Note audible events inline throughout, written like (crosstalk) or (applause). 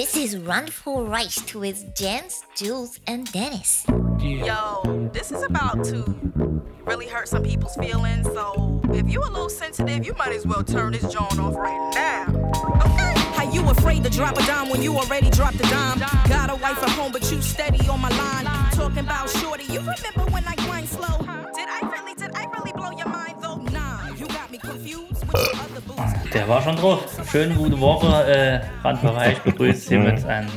This is Run for Rice with Jens, Jules, and Dennis. Yo, this is about to really hurt some people's feelings. So if you a little sensitive, you might as well turn this joint off right now. Okay? How you afraid to drop a dime when you already dropped a dime? Got a wife at home, but you steady on my line. Talking about shorty, you remember when I grind slow? Did I really, did I really blow your mind Der war schon drauf. Schöne gute Woche. Äh, Randbereich begrüßt Sie mit einem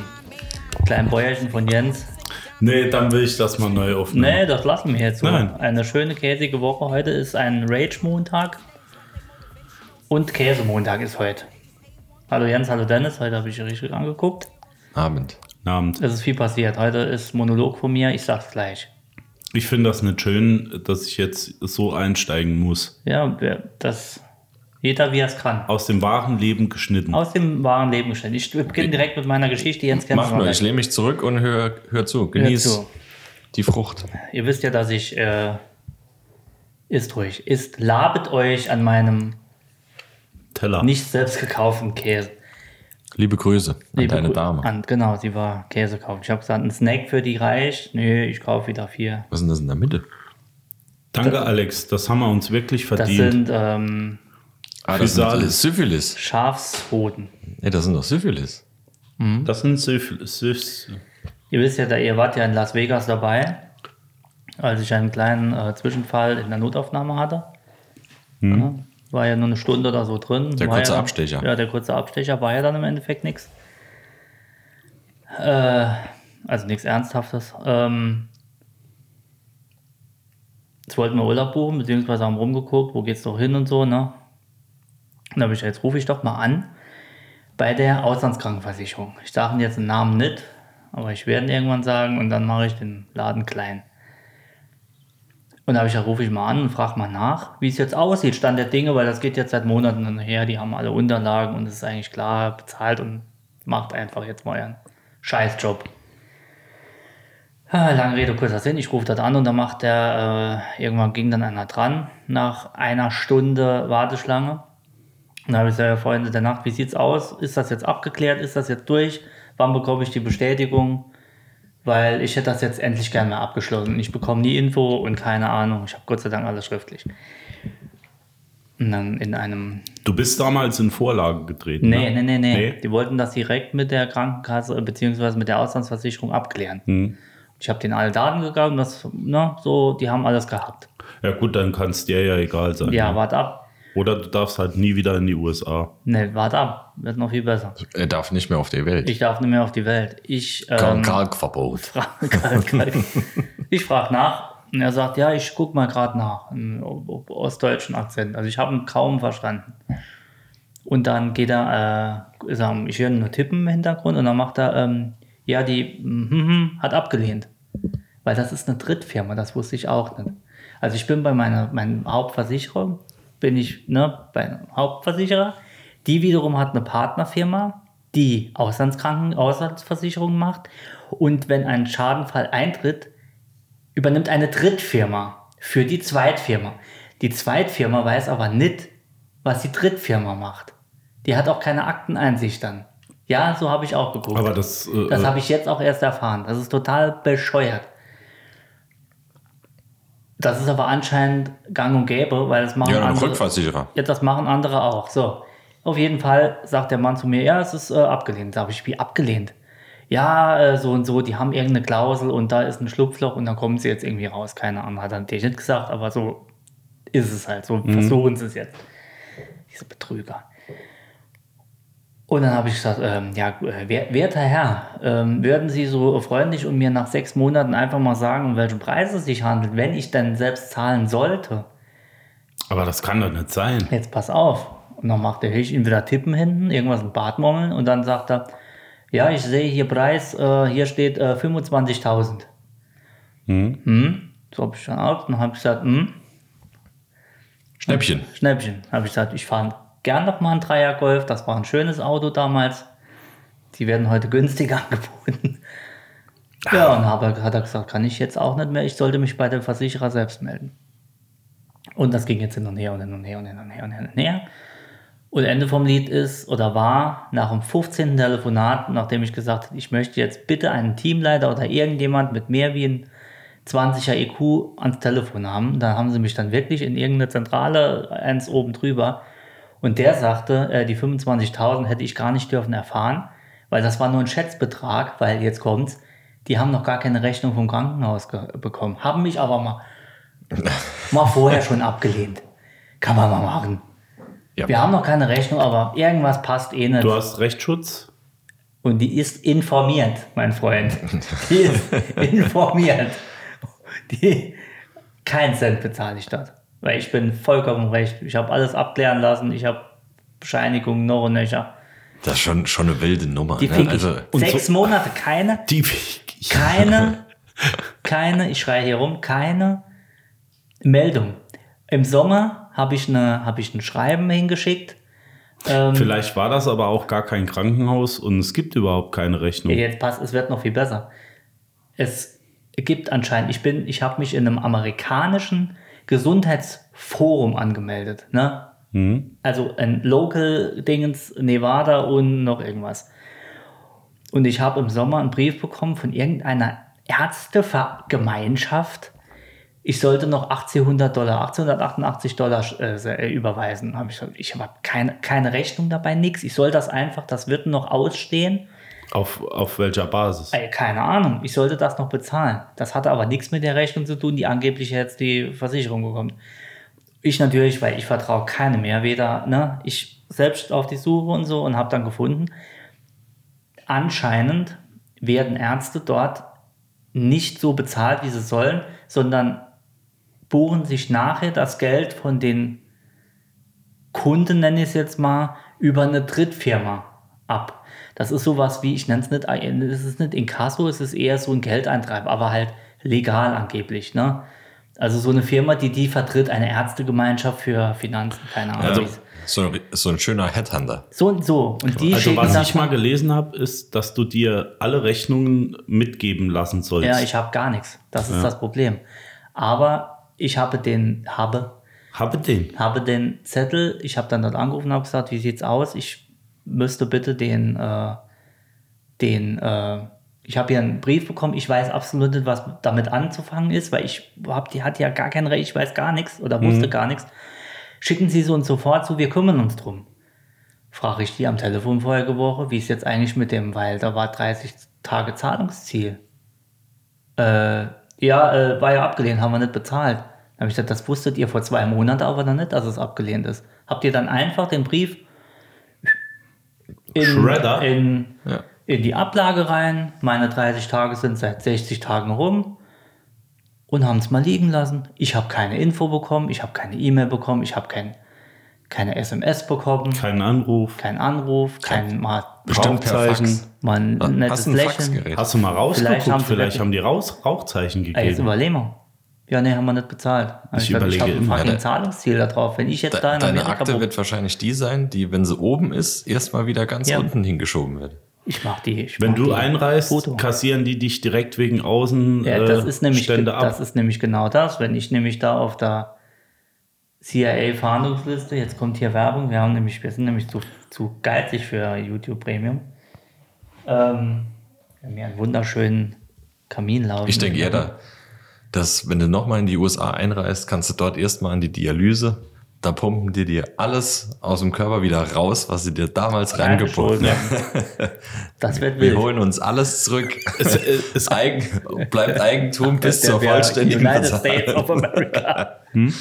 kleinen Bäuerchen von Jens. Nee, dann will ich das mal neu aufnehmen. Nee, das lassen wir jetzt so. Nein. Eine schöne käsige Woche. Heute ist ein Rage-Montag. Und Käsemontag ist heute. Hallo Jens, hallo Dennis. Heute habe ich richtig angeguckt. Abend. Abend. Es ist viel passiert. Heute ist Monolog von mir. Ich sag's gleich. Ich finde das nicht schön, dass ich jetzt so einsteigen muss. Ja, das. Jeder wie er es kann. Aus dem wahren Leben geschnitten. Aus dem wahren Leben gestellt. Ich beginne direkt mit meiner Geschichte. Jens kennt Mach nur, ich lehne mich zurück und hör, hör zu. Genieß zu. die Frucht. Ihr wisst ja, dass ich. Äh, isst ruhig. Isst, labet euch an meinem Teller. nicht selbst gekauften Käse. Liebe Grüße an Liebe deine Gru- Dame. An, genau, sie war Käse kaufen. Ich habe gesagt, ein Snack für die reicht. Nö, ich kaufe wieder vier. Was ist denn das in der Mitte? Danke, Alex. Das haben wir uns wirklich Das verdient. sind ähm, Ah, das sind Physalis. Syphilis. Schafshoden. Nee, das sind doch Syphilis. das sind Syphilis. Syphilis. Ihr wisst ja, ihr wart ja in Las Vegas dabei, als ich einen kleinen äh, Zwischenfall in der Notaufnahme hatte. Ja, war ja nur eine Stunde oder so drin. Der War kurze ja, Abstecher. Ja, der kurze Abstecher war ja dann im Endeffekt nichts. Äh, also nichts Ernsthaftes. Ähm, jetzt wollten wir Urlaub buchen, beziehungsweise haben rumgeguckt, wo geht's doch hin und so, ne? Und da habe ich, jetzt rufe ich doch mal an bei der Auslandskrankenversicherung. Ich sage jetzt den Namen nicht, aber ich werde ihn irgendwann sagen und dann mache ich den Laden klein. Und da habe ich, da rufe ich mal an und frage mal nach, wie es jetzt aussieht, Stand der Dinge, weil das geht jetzt seit Monaten her, die haben alle Unterlagen und es ist eigentlich klar bezahlt und macht einfach jetzt mal euren Scheißjob. Ah, Lange Rede, kurzer Sinn, ich rufe das an und dann macht der, äh, irgendwann ging dann einer dran, nach einer Stunde Warteschlange. Dann habe ich gesagt, ja, Freunde der Nacht, wie sieht's aus? Ist das jetzt abgeklärt? Ist das jetzt durch? Wann bekomme ich die Bestätigung? Weil ich hätte das jetzt endlich gerne mal abgeschlossen. Ich bekomme nie Info und keine Ahnung. Ich habe Gott sei Dank alles schriftlich. Und dann in einem. Du bist damals in Vorlage getreten. Nee, ne? nee, nee, nee. Nee? Die wollten das direkt mit der Krankenkasse bzw. mit der Auslandsversicherung abklären. Hm. Ich habe denen alle Daten gegeben, das, ne, so, die haben alles gehabt. Ja gut, dann kann es dir ja egal sein. Ja, ne? wart ab. Oder du darfst halt nie wieder in die USA. Ne, wart ab. Wird noch viel besser. Er darf nicht mehr auf die Welt. Ich darf nicht mehr auf die Welt. Ich. Ähm, Kalkverbot. frage Kalk, Kalk. Ich frage nach und er sagt, ja, ich guck mal gerade nach. O- ostdeutschen Akzent. Also ich habe ihn kaum verstanden. Und dann geht er, äh, ist er ich höre nur Tippen im Hintergrund und dann macht er, ähm, ja, die mm, hm, hat abgelehnt. Weil das ist eine Drittfirma, das wusste ich auch nicht. Also ich bin bei meiner, meinem Hauptversicherer, bin ich ne, bei einem Hauptversicherer. Die wiederum hat eine Partnerfirma, die Auslandskranken, Auslandsversicherung macht. Und wenn ein Schadenfall eintritt, übernimmt eine Drittfirma für die Zweitfirma. Die Zweitfirma weiß aber nicht, was die Drittfirma macht. Die hat auch keine Akteneinsicht dann. Ja, so habe ich auch geguckt. Aber das, äh, Das habe ich jetzt auch erst erfahren. Das ist total bescheuert. Das ist aber anscheinend gang und gäbe, weil das machen Ja, andere. Rückversicherer. Ja, das machen andere auch. So. Auf jeden Fall sagt der Mann zu mir, ja, es ist äh, abgelehnt. Da habe ich, wie abgelehnt? Ja, äh, so und so, die haben irgendeine Klausel und da ist ein Schlupfloch und dann kommen sie jetzt irgendwie raus. Keine Ahnung, hat er natürlich nicht gesagt, aber so ist es halt. So versuchen sie es jetzt. Diese Betrüger. Und dann habe ich gesagt, ähm, ja, äh, wer- werter Herr, ähm, würden Sie so freundlich und mir nach sechs Monaten einfach mal sagen, um welchen Preis es sich handelt, wenn ich denn selbst zahlen sollte? aber das kann doch nicht sein. Jetzt pass auf. Und dann macht der Hirsch ihn wieder tippen hinten, irgendwas im Bad murmeln und dann sagt er, ja, ich sehe hier Preis, äh, hier steht äh, 25.000. Hm? So habe ich dann auf und habe gesagt, hm, Schnäppchen. Schnäppchen. Habe ich gesagt, ich fahre gern noch mal einen Dreier Golf, das war ein schönes Auto damals. Die werden heute günstig (laughs) angeboten. Ja, und habe, hat er gesagt, kann ich jetzt auch nicht mehr, ich sollte mich bei dem Versicherer selbst melden. Und das ging jetzt hin und her und hin und her und hin und her und hin und her. Und Ende vom Lied ist oder war nach dem 15. Telefonat, nachdem ich gesagt habe, ich möchte jetzt bitte einen Teamleiter oder irgendjemand mit mehr wie ein 20er IQ ans Telefon haben. Da haben sie mich dann wirklich in irgendeine Zentrale eins oben drüber. Und der sagte, äh, die 25.000 hätte ich gar nicht dürfen erfahren, weil das war nur ein Schätzbetrag, weil jetzt kommt's, die haben noch gar keine Rechnung vom Krankenhaus bekommen, haben mich aber mal, (laughs) mal vorher schon abgelehnt. Kann man mal machen. Ja. Wir haben noch keine Rechnung, aber irgendwas passt eh nicht. Du hast Rechtsschutz? Und die ist informiert, mein Freund. Die ist (laughs) informiert. Die, kein Cent bezahle ich dort. Weil ich bin vollkommen recht. Ich habe alles abklären lassen. Ich habe Bescheinigungen noch und nöcher. Das ist schon, schon eine wilde Nummer. Die ne? Also, Sechs Monate keine, (laughs) Die keine, (laughs) keine, ich schreie hier rum, keine Meldung. Im Sommer habe ich, eine, habe ich ein Schreiben hingeschickt. Ähm, Vielleicht war das aber auch gar kein Krankenhaus und es gibt überhaupt keine Rechnung. Jetzt passt, es wird noch viel besser. Es gibt anscheinend, ich bin, ich habe mich in einem amerikanischen Gesundheitsforum angemeldet, ne? Also ein Local Dingens, Nevada und noch irgendwas. Und ich habe im Sommer einen Brief bekommen von irgendeiner Ärztegemeinschaft. Ich sollte noch 1800 Dollar, 1888 Dollar äh, überweisen. Hab ich ich habe keine, keine Rechnung dabei, nichts. Ich soll das einfach, das wird noch ausstehen. Auf, auf welcher Basis? Ey, keine Ahnung, ich sollte das noch bezahlen. Das hatte aber nichts mit der Rechnung zu tun, die angeblich jetzt die Versicherung bekommt. Ich natürlich, weil ich vertraue keine mehr, weder, ne, ich selbst auf die Suche und so und habe dann gefunden, anscheinend werden Ärzte dort nicht so bezahlt, wie sie sollen, sondern buchen sich nachher das Geld von den Kunden, nenne ich es jetzt mal, über eine Drittfirma ab. Das ist sowas wie, ich nenne es nicht, es ist nicht Inkasso, es ist eher so ein Geldeintreiben, aber halt legal angeblich. Ne? Also so eine Firma, die die vertritt, eine Ärztegemeinschaft für Finanzen, keine Ahnung. also, so, ein, so ein schöner Headhunter. so und so. Und die Also was ich mal gelesen habe, ist, dass du dir alle Rechnungen mitgeben lassen sollst. Ja, ich habe gar nichts. Das ist das Problem. Aber ich habe den, habe, habe den. habe den Zettel, ich habe dann dort angerufen und habe gesagt, wie sieht's aus? Ich müsste bitte den, äh, den, äh, ich habe hier einen Brief bekommen, ich weiß absolut nicht, was damit anzufangen ist, weil ich hab, die hat ja gar kein Recht, ich weiß gar nichts oder wusste gar nichts. Schicken Sie so und sofort zu, wir kümmern uns drum. Frage ich die am Telefon vorher Woche, wie es jetzt eigentlich mit dem, weil da war 30 Tage Zahlungsziel. Äh, ja, äh, war ja abgelehnt, haben wir nicht bezahlt. Dann habe ich gesagt, das wusstet ihr vor zwei Monaten aber noch nicht, dass es abgelehnt ist. Habt ihr dann einfach den Brief in, Shredder? in, Ja. in die Ablage rein. Meine 30 Tage sind seit 60 Tagen rum und haben es mal liegen lassen. Ich habe keine Info bekommen, ich habe keine E-Mail bekommen, ich habe kein, keine SMS bekommen, Kein Anruf. kein Anruf, kein mal, Bestimmt per Rauchzeichen. Mal ein Hast nettes du ein Lächeln. Faxgerät? Hast du mal rausgeguckt? Vielleicht haben Vielleicht, haben die raus, Rauchzeichen Ey, jetzt gegeben. überlegen wir. Ja, nee, haben wir nicht bezahlt. Hab Ich überlege ich habe ein immer. fucking Ja, Zahlungsziel da drauf. Wenn ich jetzt da De in deine Amerika Akte wird wahrscheinlich die sein, die, wenn sie oben ist, erstmal wieder ganz Ja. unten hingeschoben wird. ich mach die. Ich Wenn mach du die einreist, Foto. kassieren die dich direkt wegen Außen Ja, das äh, ist nämlich Stände ab. das ist nämlich genau das. Wenn ich nämlich da auf der CIA-Fahndungsliste, jetzt kommt hier Werbung, wir haben nämlich, wir sind nämlich zu, zu geizig für YouTube Premium. Ähm, wir haben hier einen wunderschönen Kamin laufen. Ich denke eher da, dass wenn du nochmal in die USA einreist, kannst du dort erstmal an die Dialyse. Da pumpen die dir alles aus dem Körper wieder raus, was sie dir damals reingepumpt haben. (laughs) Das wird Wir holen uns alles zurück. Es, es, (laughs) Eigen, bleibt Eigentum (laughs) bis zur vollständigen United Bezahlung. States of America. Hm?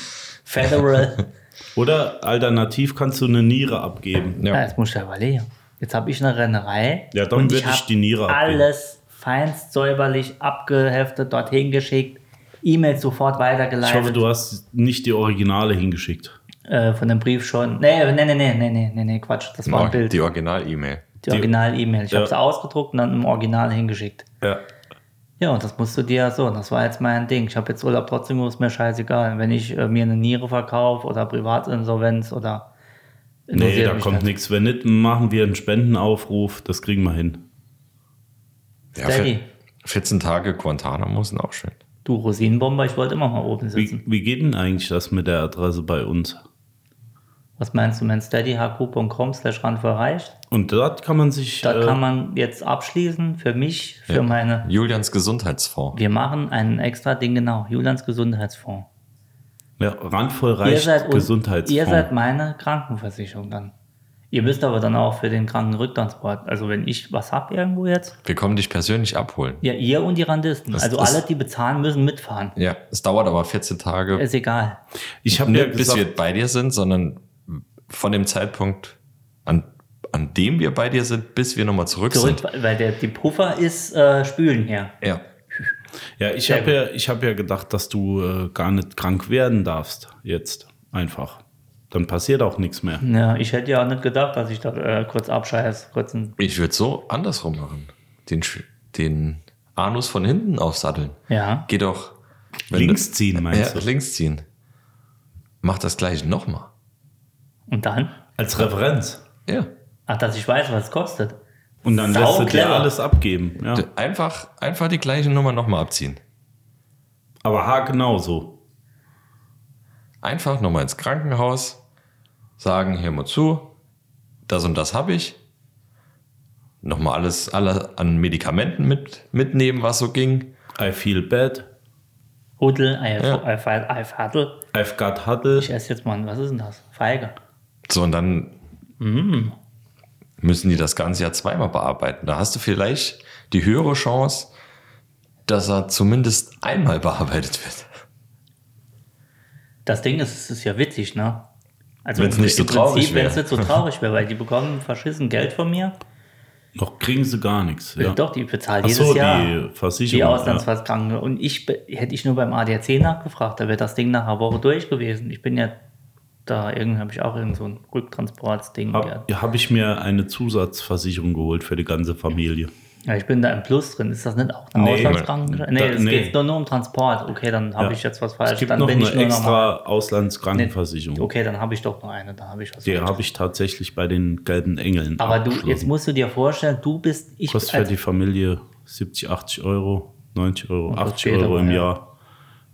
Federal. oder alternativ kannst du eine Niere abgeben. Ja, Ja. jetzt muss ich ja überlegen. Jetzt habe ich eine Rennerei. Ja, dann würde ich hab die Niere abgeben. Alles feinst säuberlich abgeheftet, dorthin geschickt, E-Mails sofort Ich weitergeleitet. hoffe, du hast nicht die Originale hingeschickt. äh, von dem Brief schon. Nee, nee, nee, nee, nee, nee, nee, nee, Quatsch. Das war ein Bild. Die Die, Original-E-Mail. Original-E-Mail. Ich Ja. habe sie ausgedruckt und dann im Original hingeschickt. Ja. Ja, und das musst du dir so. Das war jetzt mein Ding. Ich habe jetzt Urlaub trotzdem, ist mir scheißegal. Wenn ich äh, mir eine Niere verkaufe oder Privatinsolvenz oder. Nee, da kommt nicht. nichts. Wenn nicht, machen wir einen Spendenaufruf. Das kriegen wir hin. Ja, Steady. vier- 14 Tage Guantanamo sind auch schön. Du Rosinenbomber, ich wollte immer mal oben sitzen. Wie, wie geht denn eigentlich das mit der Adresse bei uns? Was meinst du, mansteadyhq.com slash randvoll reicht? Und dort kann man sich. Da äh, kann man jetzt abschließen für mich, für meine. Julians Gesundheitsfonds. Wir machen ein extra Ding, genau. Julians Gesundheitsfonds. ja, randvoll Ihr reicht seid, Gesundheitsfonds. ihr seid meine Krankenversicherung dann. Ihr müsst aber dann auch für den Krankenrücktransport. Also wenn ich was hab irgendwo jetzt, Wir kommen dich persönlich abholen. ja, ihr und die Randisten. Das- also das- alle, die bezahlen, müssen mitfahren. Ja, es dauert aber 14 Tage. Ist egal. ich habe Nicht bis wir bei dir sind, sondern von dem Zeitpunkt, an, an dem wir bei dir sind, bis wir nochmal zurück, Zurück, sind. weil der, die Puffer ist äh, Spülen hier. Ja. ja, ich habe ja, ich hab ja gedacht, dass du äh, gar nicht krank werden darfst. Jetzt. Einfach. Dann passiert auch nichts mehr. Ja, ich hätte ja auch nicht gedacht, dass ich da äh, kurz abscheiße. Kurz Ich würde so andersrum machen. Den, den Anus von hinten aufsatteln. ja. Geh doch. Links du- ziehen, meinst ja, du? links ziehen. Mach das gleiche nochmal. Und dann? Als Referenz. Ja. Ach, dass ich weiß, was es kostet. Und dann Sau lässt du dir clever. alles abgeben. Ja. Einfach, einfach die gleiche Nummer nochmal abziehen. Aber haargenau so. Einfach nochmal ins Krankenhaus, sagen, hör mal zu, das und das habe ich. Nochmal alles, alle an Medikamenten mit, mitnehmen, was so ging. I feel bad. Huddel, Ei, Ja. Ei, Ei, Faddel. I've got huddle. Ich esse jetzt mal, was ist denn das? Feige. So, und dann müssen die das ganze Jahr zweimal bearbeiten. Da hast du vielleicht die höhere Chance, dass er zumindest einmal (laughs) bearbeitet wird. Das Ding ist, es ist ja witzig, ne? Also Wenn's im- nicht so traurig Prinzip, wenn wäre. es nicht so traurig wäre, weil die bekommen verschissen Geld von mir. Noch kriegen sie gar nichts. Ja. Doch, die bezahlen jedes so, Jahr. die Die Versicherung. ja. Und ich hätte ich nur beim ADAC nachgefragt, da wäre das Ding nach einer Woche durch gewesen. Ich bin ja da, irgendwie habe ich auch irgend so ein Rücktransportsding. Habe hab ich mir eine Zusatzversicherung geholt für die ganze Familie. Ja, ich bin da im Plus drin. Ist das nicht auch eine Nee, Auslandskrankenversicherung? Nee, da- es nee. geht nur, nur um Transport. Okay, dann habe Ja. ich jetzt was Es falsch. gibt Dann noch bin eine ich nur extra normal. Auslandskrankenversicherung. Okay, dann habe ich doch nur eine. Dann habe ich was Die falsch. habe ich tatsächlich bei den gelben Engeln. Aber du, jetzt musst du dir vorstellen, du bist, ich kostet für die Familie 70, 80 Euro, 90 Euro, Und das 80 geht Euro aber, im ja. Jahr.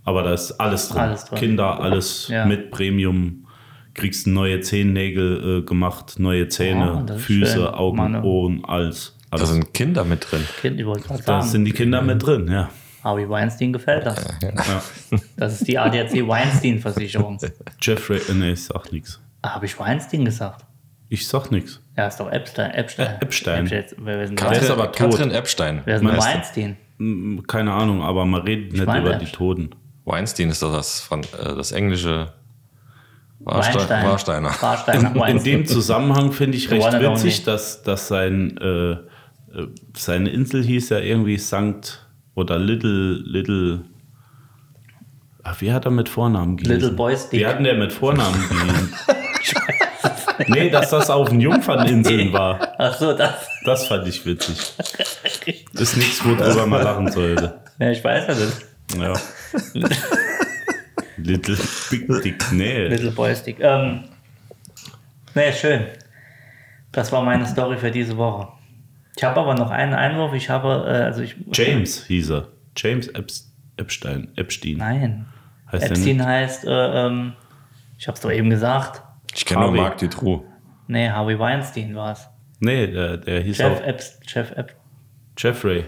Aber da ist alles drin. Alles drin. Kinder, alles Ja. mit Premium. Kriegst neue Zehennägel äh, gemacht, neue Zähne, Oh, Füße, schön. Augen, Meine- Ohren, alles. Da alles. sind Kinder mit drin. Kind, ich wollte gerade Da sagen, sind die Kinder mit drin, ja. Harvey Weinstein gefällt das. ja. Das ist die ADAC Weinstein-Versicherung. Jeffrey, äh, nee, ich sag nichts. Habe ich Weinstein gesagt? Ich sag nichts. Ja, ist doch Epstein. Epstein. Äh, Epstein. Wer, wer, ist denn Der ist Weinstein? aber tot. Katrin Epstein. wer ist denn. Weinstein? Hm, Keine Ahnung, aber man redet nicht meine über Epstein. die Toten. Weinstein ist doch das, von, äh, das englische Warstein, Weinstein. Warsteiner. Warsteiner In Weinstein. dem Zusammenhang finde ich recht witzig, dass, dass sein, äh, seine Insel hieß ja irgendwie Sankt oder Little, Little. Ach, wie hat er mit Vornamen gehießen? Little Boys Dick. Wie hat denn der mit Vornamen gehießen? (laughs) nee, dass das auf den Jungferninseln war. Ach so, das. Das fand ich witzig. Ist nichts, worüber man lachen sollte. Ja, ich weiß ja das. Ja. Little Big Dick, nee. Little Boy Stick. Ähm, nee, schön. Das war meine Story für diese Woche. Ich habe aber noch einen Einwurf. Ich habe, äh, also ich. James hieß er. James Epst Epstein. Epstein. Nein. Heißt Epstein nicht? heißt, äh, ähm, ich habe es doch eben gesagt. Ich kenne nur. Mark Dutroux. Nee, Harvey Weinstein war es. Nee, der, der hieß Jeff, auch Epst, Jeff Ep Jeffrey.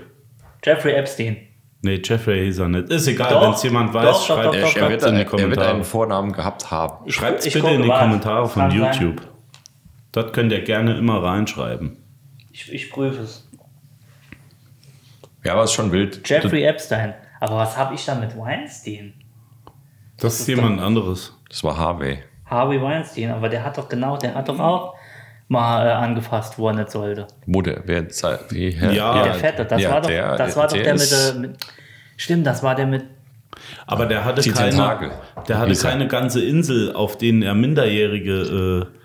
Jeffrey Epstein. Nee, Jeffrey hieß er nicht. Ist egal, wenn es jemand weiß, doch, schreibt doch, Er, doch, er, wird, in die er wird Kommentare. einen Vornamen gehabt haben. Schreibt Ich bitte in die. Kommentare von Kann sein. YouTube. Dort könnt ihr gerne immer reinschreiben. Ich, ich prüfe es. Ja, aber ist schon wild. Jeffrey Epstein. Aber was habe ich dann mit Weinstein? Das ist jemand anderes. Das war Harvey. Harvey Weinstein, aber der hat doch genau, der hat doch auch mal äh, angefasst, wo er nicht sollte. Wo der, wer, wie, Ja, der Fette, das ja, war doch, der- das war doch der, mit, ist- der mit. Stimmt, das war der mit. Aber der hatte keine, der hatte keine ganze Insel, auf denen er Minderjährige äh,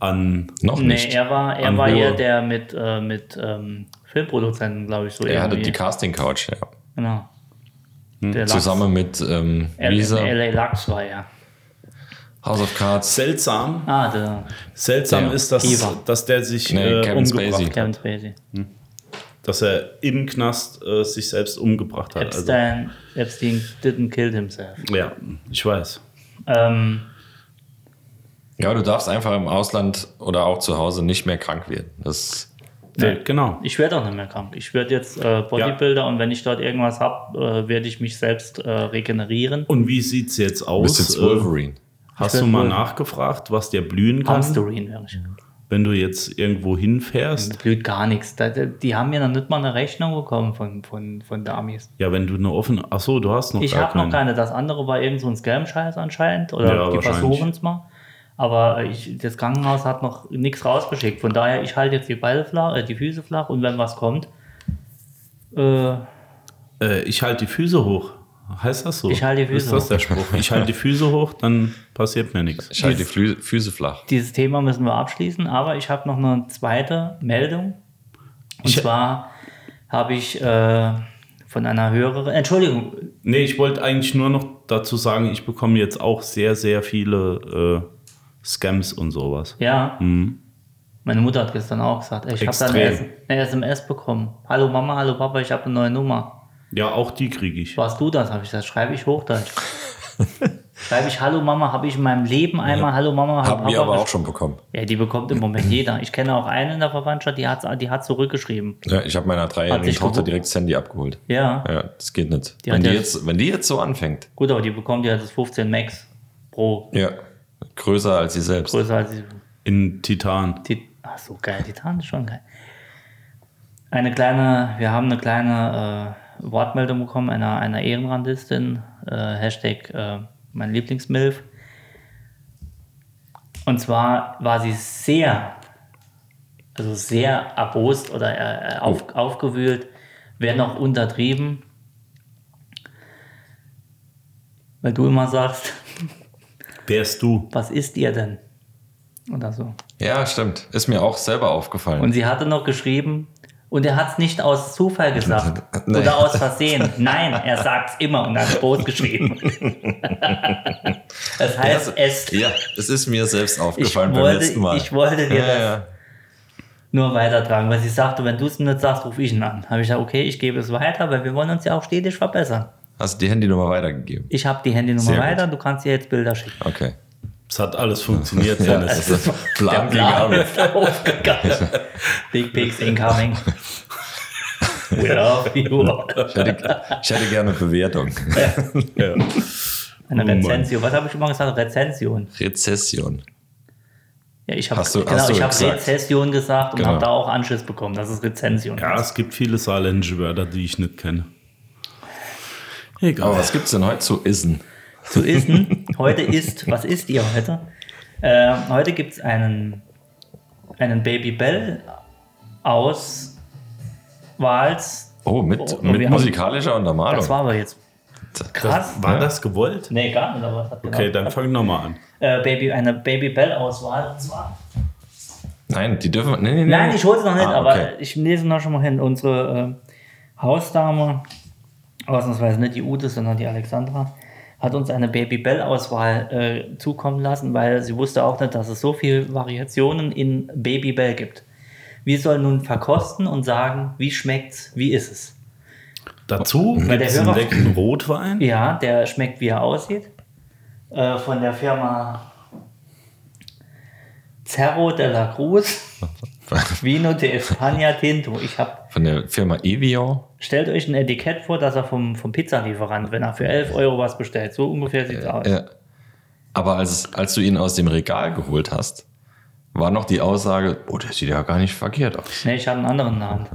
an. Noch Nee, nicht. er war, er war eher der mit, äh, mit ähm, Filmproduzenten, glaube ich, so er hatte irgendwie. die Casting Couch, ja. Genau. Der Lachs. Zusammen mit ähm, L- wie hieß er? LA Lachs war er. House of Cards. Seltsam. Ah, der Seltsam Der ist, dass, Eva. dass der sich Nee, äh, Kevin umgebracht Spacey. hat. Kevin Spacey. Dass er im Knast äh, sich selbst umgebracht hat. Also, Epstein, Epstein didn't kill himself. ja, ich weiß. Ähm, Ja, du darfst einfach im Ausland oder auch zu Hause nicht mehr krank werden. Das, Ja, genau. Ich werde auch nicht mehr krank. Ich werde jetzt äh, Bodybuilder und wenn ich dort irgendwas habe, äh, werde ich mich selbst äh, regenerieren. Und wie sieht's jetzt du aus? bist jetzt Äh, Wolverine. Hast Ich du mal Wolverine. nachgefragt, was dir blühen kann, Hamsterin wäre ich. wenn du jetzt irgendwo hinfährst? Das blüht gar nichts. Die haben mir noch nicht mal eine Rechnung bekommen von, von, von der Amis. Ja, wenn du eine offene. Ach so, du hast noch Ich gar habe noch keine. keine. Das andere war irgend so ein Scam-Scheiß anscheinend. Oder Ja, die versuchen es mal. Aber ich, das Krankenhaus hat noch nichts rausgeschickt. Von daher, ich halte jetzt die Beine flach, äh, die Füße flach und wenn was kommt, äh, Äh, ich halte die Füße hoch. Heißt das so? Ich halte die Füße Ist das hoch. der Spruch? Ich halte die Füße hoch, dann passiert mir nichts. Ich halte die Flü Füße flach. dieses Thema müssen wir abschließen. Aber ich habe noch eine zweite Meldung. Und Ich- zwar habe ich äh, von einer Hörerin, Entschuldigung, Nee, ich wollte eigentlich nur noch dazu sagen, ich bekomme jetzt auch sehr, sehr viele äh, Scams und sowas. Ja. Meine Mutter hat gestern auch gesagt, ey, ich habe da eine, eine SMS bekommen. Hallo Mama, hallo Papa, ich habe eine neue Nummer. Ja, auch die kriege ich. Warst du das? Habe ich gesagt, schreibe ich Hochdeutsch. (laughs) schreibe ich Hallo Mama, habe ich in meinem Leben einmal Hallo Mama, Hallo Haben wir aber auch schon bekommen. Ja, die bekommt im Moment (laughs) jeder. Ich kenne auch eine in der Verwandtschaft, die hat, die hat zurückgeschrieben. Ja, ich habe meiner dreijährigen Tochter direkt das Handy abgeholt. Ja, Ja, das geht nicht. Die wenn, die ja- jetzt, wenn die jetzt so anfängt, gut, aber die bekommt ja das 15 Max pro ja, größer als sie selbst. größer als die In Titan. Tit Ach so, geil, Titan ist schon geil. Eine kleine, wir haben eine kleine äh, Wortmeldung bekommen einer, einer Ehrenrandistin, äh, Hashtag äh, mein Lieblingsmilf. Und zwar war sie sehr, also sehr erbost oder äh, auf, aufgewühlt, wenn noch untertrieben. Weil du immer sagst, Wärst du? was ist ihr denn? Oder so. Ja, stimmt. Ist mir auch selber aufgefallen. Und sie hatte noch geschrieben, und er hat es nicht aus Zufall gesagt Nee. oder aus Versehen. Nein, er sagt es immer und hat groß geschrieben. (laughs) das heißt, es, ja, es ist mir selbst aufgefallen beim wollte, letzten Mal. ich wollte dir ja, das ja. nur weitertragen, weil sie sagte, wenn du es nicht sagst, rufe ich ihn an. Habe ich gesagt, okay, ich gebe es weiter, weil wir wollen uns ja auch stetig verbessern. Hast du die Handynummer weitergegeben? Ich habe die Handynummer Sehr gut. weiter, du kannst dir jetzt Bilder schicken. Okay. Es hat alles funktioniert, Ja, Dennis. es ist Plan Plan Arbeit. (laughs) ist aufgegangen. Big Pigs incoming. (laughs) Love you. Ich hätte, ich hätte gerne Bewertung. ja. Eine Oh Mann. Rezension. Was habe ich immer gesagt? Rezension. Rezession. Ja, ich habe genau, ich hab gesagt. Rezession gesagt und Genau. habe da auch Anschiss bekommen, dass es Rezension ja, ist. es gibt viele saarländische Wörter, die ich nicht kenne. Egal. Aber was gibt's denn heute zu Essen? Zu Essen. Heute ist, was isst ihr heute? Äh, heute gibt es einen, einen Baby Bell aus Wals. Oh, mit, Oh, mit wir haben- musikalischer Untermalung. Das war aber jetzt krass. War Ja. das gewollt? Nee, gar nicht, aber hat genau. Okay, dann fang nochmal an. äh, Baby, eine Baby Bell Auswahl. Und zwar Nein, die dürfen. Nee, nee, nee. Nein, ich hole es noch nicht, Ah, aber okay. ich lese noch schon mal hin. Unsere äh, Hausdame, ausnahmsweise nicht die Ute, sondern die Alexandra, hat uns eine Baby Bell Auswahl äh, zukommen lassen, weil sie wusste auch nicht, dass es so viele Variationen in Baby Bell gibt. Wir sollen nun verkosten und sagen, wie schmeckt's, wie ist es. Dazu gibt der es einen leckeren Rotwein. Ja, der schmeckt, wie er aussieht. Äh, von der Firma Cerro de la Cruz, (laughs) Vino de España Tinto. Ich habe Von der Firma Evian. Stellt euch ein Etikett vor, dass er vom, vom Pizzalieferant, wenn er für 11 Euro was bestellt. So ungefähr sieht es aus. Ja. Aber als, als du ihn aus dem Regal geholt hast, war noch die Aussage, oh, der sieht ja gar nicht verkehrt aus. Nee, ich hatte einen anderen Namen.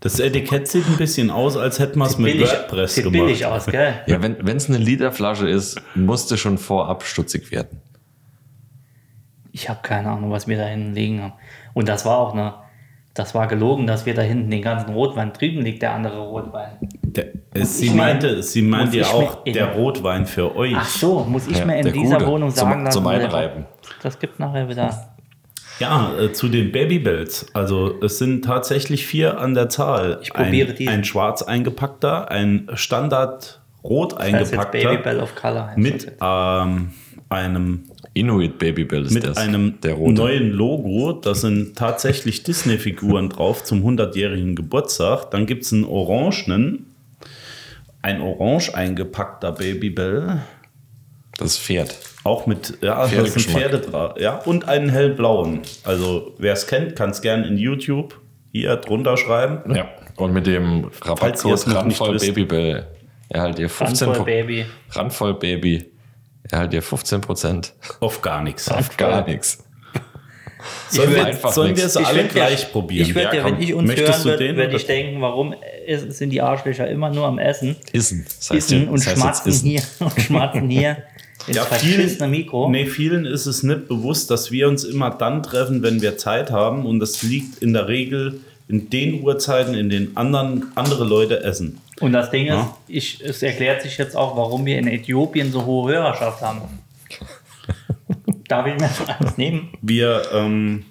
Das Etikett sieht ein bisschen aus, als hätten wir es mit Billig, WordPress sieht gemacht. billig aus, gell? (laughs) Ja, wenn es eine Literflasche ist, musste schon vorab stutzig werden. Ich habe keine Ahnung, was wir da hinten liegen haben. Und das war auch eine, das war gelogen, dass wir da hinten den ganzen Rotwein drüben liegt, der andere Rotwein. Der, äh, sie, meinte, sie meinte ja auch in- der Rotwein für euch. Ach so, muss ich Ja, mir in dieser Gute. Wohnung Zum- sagen lassen. zum Einreiben. Das gibt nachher wieder. Ja, äh, zu den Babybells. Also es sind tatsächlich vier an der Zahl. Ich probiere ein, diesen. ein schwarz eingepackter, ein Standard rot Das heißt jetzt eingepackter Baby Bell of Color. mit ähm, einem Inuit Babybell ist mit das. einem der rote. neuen Logo. Da sind tatsächlich (laughs) Disney-Figuren drauf zum 100-jährigen Geburtstag. Dann gibt es einen orangenen, ein orange eingepackter Babybell. Das Pferd. Auch mit, ja, Pferdegeschmack. Pferdedra ja, und einen hellblauen. Also, wer es kennt, kann es gerne in YouTube hier drunter schreiben. Ja. Und mit dem Rabattcode Randvoll. Babybell erhaltet ihr 15 Handvoll Baby. Randvoll Baby erhaltet ihr 15 Prozent Auf gar nichts. auf gar nichts. Sollen wir, einfach sollen wir Ich alle ja- gleich probieren? Ich würde Ja, ja, wenn ich uns Möchtest hören würde, würde ich denken, warum ist, sind die Arschlöcher immer nur am Essen, Essen. Das heißt, essen ja- und das schmatzen Essen. hier (laughs) und schmatzen hier (laughs) Ja, vielen, Mikro. nee, vielen ist es nicht bewusst, dass wir uns immer dann treffen, wenn wir Zeit haben. Und das liegt in der Regel in den Uhrzeiten, in denen anderen, andere Leute essen. Und das Ding ist, Ja. ich, es erklärt sich jetzt auch, warum wir in Äthiopien so hohe Hörerschaft haben. (laughs) Darf ich mir so eins nehmen? Wir, ähm,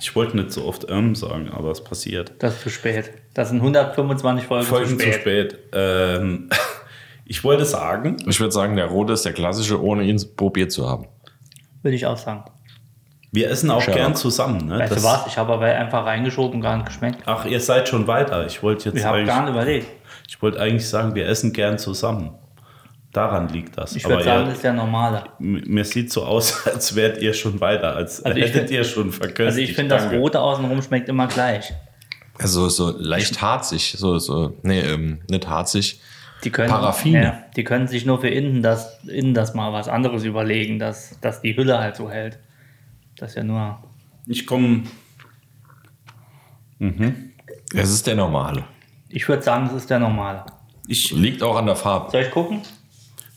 ich wollte nicht so oft ähm sagen, aber es passiert. Das ist zu spät. Das sind 125 Folgen, Folgen zu spät. zu spät. Ähm, (laughs) ich wollte sagen, Ich würde sagen, der rote ist der klassische, ohne ihn probiert zu haben. Würde ich auch sagen. Wir essen auch Sherlock. gern zusammen. Ne? Weißt Das- du was? Ich habe aber einfach reingeschoben, gar nicht geschmeckt. Ach, ihr seid schon weiter. Ich wollte jetzt Ich habe gar eigentlich, nicht überlegt. ich wollte eigentlich sagen, wir essen gern zusammen. Daran liegt das. Ich würde sagen, ihr- das ist der normale. M- Mir sieht so aus, (laughs) als wärt ihr schon weiter, als Also ich hättet find- ihr schon verköstigt. Also ich finde, das. Rote außenrum schmeckt immer gleich. Also so leicht harzig, so, so, nee, ähm, nicht harzig. Die können, Paraffin. Ja, die können sich nur für innen das, innen das mal was anderes überlegen, dass, dass die Hülle halt so hält. Das ist ja nur. Ich komme. Es ist der normale. Ich würde sagen, das ist der normale. Ich Liegt auch an der Farbe. Soll ich gucken?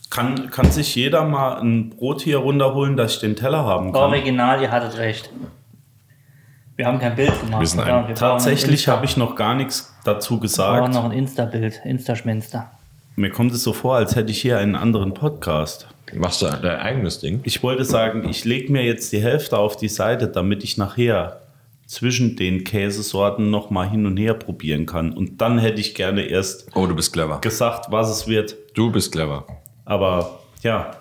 kann, kann sich jeder mal ein Brot hier runterholen, dass ich den Teller haben kann. Original, ihr hattet recht. Wir haben kein Bild gemacht. Wir sind ein- Ja, wir Tatsächlich habe ich noch gar nichts dazu Insta- wir brauchen gesagt. noch ein Insta-Bild, Insta-Schminster. Mir kommt es so vor, als hätte ich hier einen anderen Podcast. Machst du dein eigenes Ding? Ich wollte sagen, ich lege mir jetzt die Hälfte auf die Seite, damit ich nachher zwischen den Käsesorten noch mal hin und her probieren kann. Und dann hätte ich gerne erst Oh, du bist clever. gesagt, was es wird. Du bist clever. Aber ja,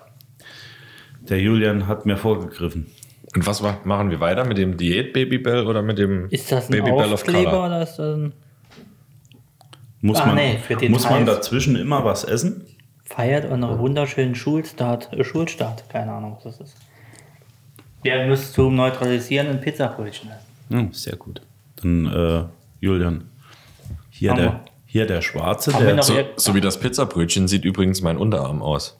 der Julian hat mir vorgegriffen. Und was ma- machen wir weiter mit dem Diät Babybell oder mit dem Ist das ein Babybell of Color? oder ist das ein Muss, Ah, man, nee, für den muss man Hals. dazwischen immer was essen? Feiert euren wunderschönen Schulstart, äh, Schulstart. Keine Ahnung, was das ist. Ihr müsst zum Neutralisieren ein Pizzabrötchen essen. Ja, sehr gut. Dann, äh, Julian, hier Haben der, wir. hier der Schwarze, Haben wir der, noch- So, so wie das Pizzabrötchen sieht übrigens mein Unterarm aus.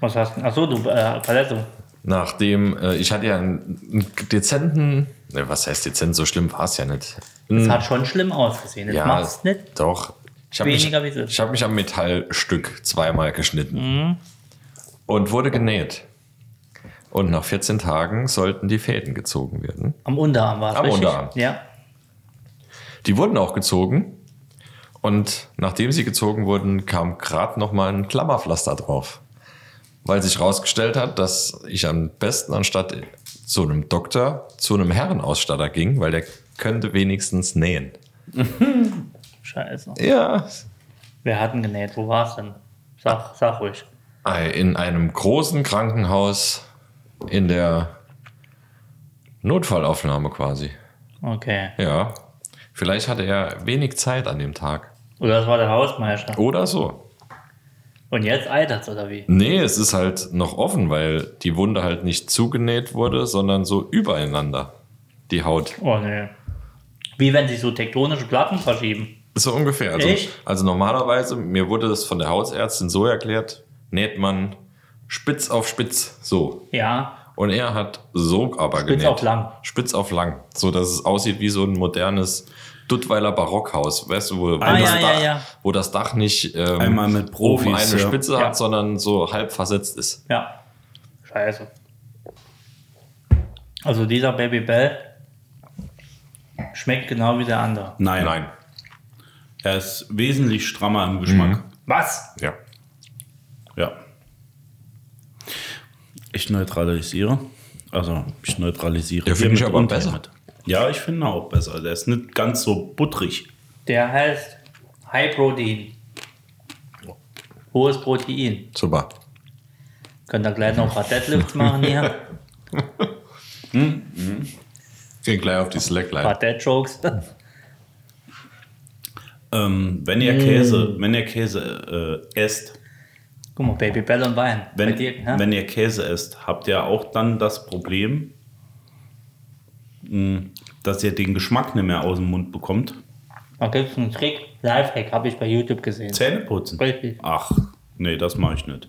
Was hast du? Achso, du, äh, Verletzung. Nachdem, äh, ich hatte ja einen, einen dezenten, ne, was heißt dezent, so schlimm war es ja nicht. Das hat schon schlimm ausgesehen. Jetzt ja, machst du nicht. doch. Ich habe mich, ich hab mich am Metallstück zweimal geschnitten Mhm. und wurde genäht. Und nach 14 Tagen sollten die Fäden gezogen werden. Am Unterarm war es Am richtig? Unterarm. Ja. Die wurden auch gezogen. Und nachdem sie gezogen wurden, kam gerade noch mal ein Klammerpflaster drauf. Weil sich herausgestellt hat, dass ich am besten anstatt zu einem Doktor zu einem Herrenausstatter ging, weil der könnte wenigstens nähen. (laughs) Scheiße. Ja. Wer hat denn genäht? Wo war es denn? Sag, sag ruhig. In einem großen Krankenhaus in der Notfallaufnahme quasi. Okay. Ja. Vielleicht hatte er wenig Zeit an dem Tag. Oder das war der Hausmeister. Oder so. Und jetzt eitert's, oder wie? Nee, es ist halt noch offen, weil die Wunde halt nicht zugenäht wurde, sondern so übereinander. Die Haut. Oh, nee. Wie wenn sich so tektonische Platten verschieben. So ungefähr. Also, Echt? also normalerweise, mir wurde das von der Hausärztin so erklärt, näht man spitz auf spitz. So. Ja. Und er hat so aber Spitz genäht. auf lang. Spitz auf lang. So dass es aussieht wie so ein modernes Duttweiler Barockhaus. Weißt du, wo, wo, Ah, das, ja, Dach, ja. wo das Dach nicht ähm, Einmal mit Profis, oben eine ja. Spitze Ja. hat, sondern so halb versetzt ist. Ja. Scheiße. Also dieser Baby Bell schmeckt genau wie der andere. nein, Nein. Er ist wesentlich strammer im Geschmack. Was? Ja. Ja. Ich neutralisiere. Also, ich neutralisiere. Der finde ich aber besser. hiermit. Ja, ich finde auch besser. Der ist nicht ganz so butterig. Der heißt High Protein. Hohes Protein. Super. Könnt ihr gleich noch ein paar Deadlifts machen hier? (laughs) Gehen gleich auf die Ein Slackline. paar Dead Jokes. Ähm, wenn ihr Mm. Käse, wenn ihr Käse äh, esst, Guck mal, Baby Bell und Wein. Wenn, dir, hä? wenn ihr Käse esst, habt ihr auch dann das Problem, mh, dass ihr den Geschmack nicht mehr aus dem Mund bekommt. Da gibt es einen Trick, Lifehack, habe ich bei YouTube gesehen. Zähne putzen. Richtig. Ach, nee, das mache ich nicht.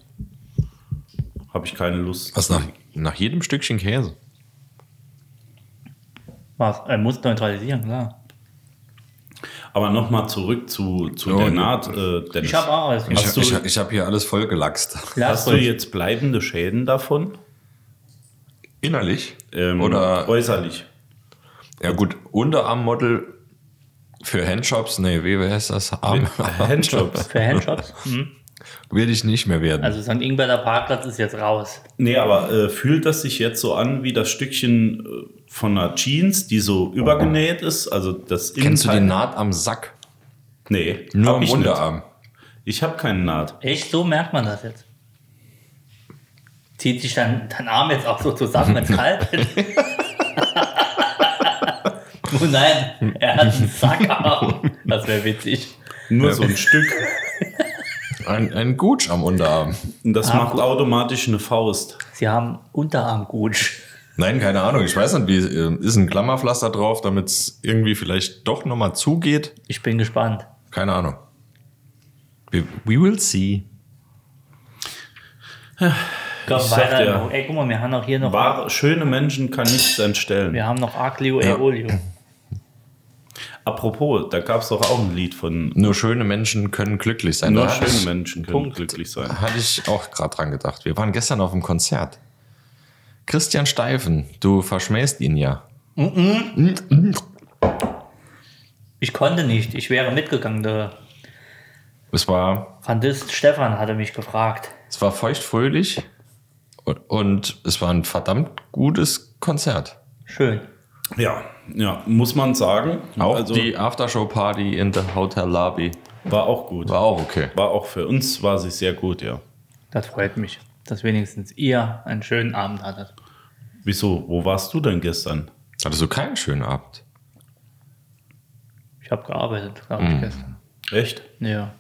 Habe ich keine Lust. Was nach, nach jedem Stückchen Käse? Was? Er muss neutralisieren, klar. Aber nochmal zurück zu, zu Ja, der. Naht. Äh, Dennis. Ich habe auch alles. Ich, Hast du- ich, ich habe hier alles vollgelachst. Hast du jetzt bleibende Schäden davon? Innerlich? Ähm, Oder, äußerlich? ja gut, Unterarmmodel für Handshops, nee, wie heißt das? Arm, Handshops. Für Handshops? (laughs) Mhm. Will ich nicht mehr werden. Also St. Ingberter Parkplatz ist jetzt raus. Nee, aber äh, fühlt das sich jetzt so an wie das Stückchen äh, von einer Jeans, die so übergenäht ist? Also das Kennst du die Innenteil- Naht am Sack? Nee, Nur hab am ich nicht. Unterarm. Ich habe keine Naht. Echt, so merkt man das jetzt. Zieht sich dein, dein Arm jetzt auch so zusammen mit kalt? (laughs) oh nein, er hat einen Sackarm. Das wäre witzig. Nur so ein Stück. Ein, ein Gutsch am Unterarm. Und das Ah, macht gut. automatisch eine Faust. Sie haben Unterarmgutsch. Nein, keine Ahnung. Ich weiß nicht, wie äh, ist ein Klammerpflaster drauf, damit es irgendwie vielleicht doch nochmal zugeht. Ich bin gespannt. Keine Ahnung. We, we will see. Komm, Ich sag weiter. dir, Ey, guck mal, wir haben auch hier noch, Wahre, schöne Menschen kann nichts entstellen. wir haben noch Aglio Ja. e Olio. Apropos, da gab es doch auch ein Lied von Nur schöne Menschen können glücklich sein. Nur Da schöne Menschen können Punkt. glücklich sein. Hatte ich auch gerade dran gedacht. Wir waren gestern auf dem Konzert. Christian Steifen, du verschmähst ihn ja. Ich konnte nicht, ich wäre mitgegangen. Der Es war, Fandist Stefan hatte mich gefragt. es war feuchtfröhlich und es war ein verdammt gutes Konzert. Schön. Ja, ja, muss man sagen. Auch also, die Aftershow-Party in der Hotel Lobby war auch gut. war auch okay. War auch für uns war sie sehr gut, ja. Das freut mich, dass wenigstens ihr einen schönen Abend hattet. Wieso? Wo warst du denn gestern? Hattest du keinen schönen Abend? Ich habe gearbeitet, glaube ich, gestern. Echt? Ja.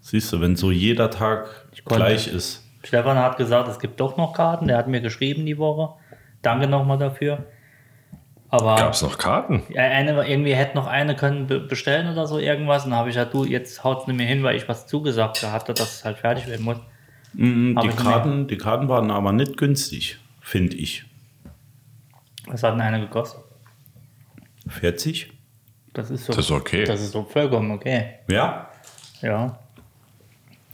Siehst du, wenn so jeder Tag gleich ist. Stefan hat gesagt, es gibt doch noch Karten. Der hat mir geschrieben die Woche. Danke nochmal dafür. Aber Gab es noch Karten? Eine, irgendwie hätte noch eine können be- bestellen oder so irgendwas. Und dann habe ich gesagt, du, jetzt haut's nicht mehr hin, weil ich was zugesagt hatte, dass es halt fertig werden muss. Hab die, Karten, die Karten waren aber nicht günstig, finde ich. Was hat denn eine gekostet? 40? Das ist so. Das ist okay. Das ist so vollkommen okay. Ja. Ja.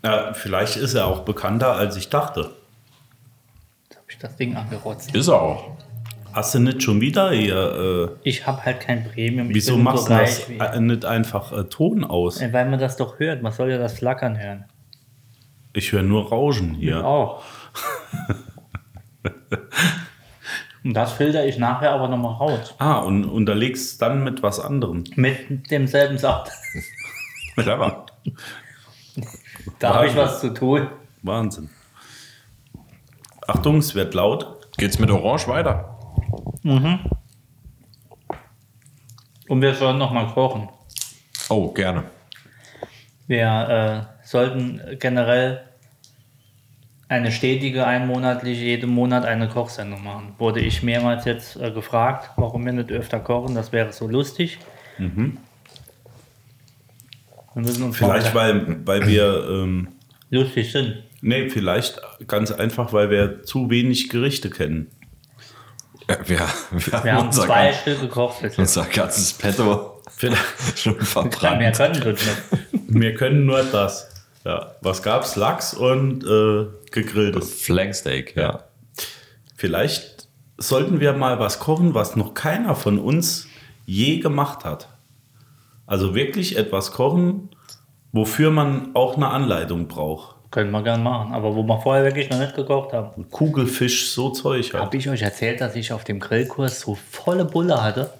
Äh, vielleicht ist er auch bekannter, als ich dachte. Jetzt habe ich das Ding angerotzt. Ist er auch. Hast du nicht schon wieder hier? Äh, Ich habe halt kein Premium. Ich wieso machst so du das wie- äh, nicht einfach äh, Ton aus? Weil man das doch hört. Man soll ja das Flackern hören. Ich höre nur Rauschen hier. Auch. (laughs) Und das filter ich nachher aber nochmal raus. Ah, und unterlegst dann mit was anderem. Mit demselben Saft. (laughs) Clever. Da habe ich was zu tun. Wahnsinn. Achtung, es wird laut. Geht's mit Orange weiter? Und wir sollen nochmal kochen. Oh, gerne. Wir äh, sollten generell eine stetige, einmonatliche, jeden Monat eine Kochsendung machen. Wurde ich mehrmals jetzt äh, gefragt, warum wir nicht öfter kochen. Das wäre so lustig. Wir müssen uns Vielleicht, weil, weil wir. Ähm, lustig sind. nee, vielleicht ganz einfach, weil wir zu wenig Gerichte kennen. Ja, wir, wir, Wir haben unser, zwei Stück gekocht. unser ganzes Petto (laughs) schon verbrannt. können wir nicht. Wir können nur das. Ja. Was gab's? Lachs und äh, gegrilltes. Flanksteak, ja. Vielleicht sollten wir mal was kochen, was noch keiner von uns je gemacht hat. Also wirklich etwas kochen, wofür man auch eine Anleitung braucht. Können wir gerne machen. Aber wo wir vorher wirklich noch nicht gekocht haben. Kugelfisch, so Zeug halt. Habe ich euch erzählt, dass ich auf dem Grillkurs so volle Bulle hatte?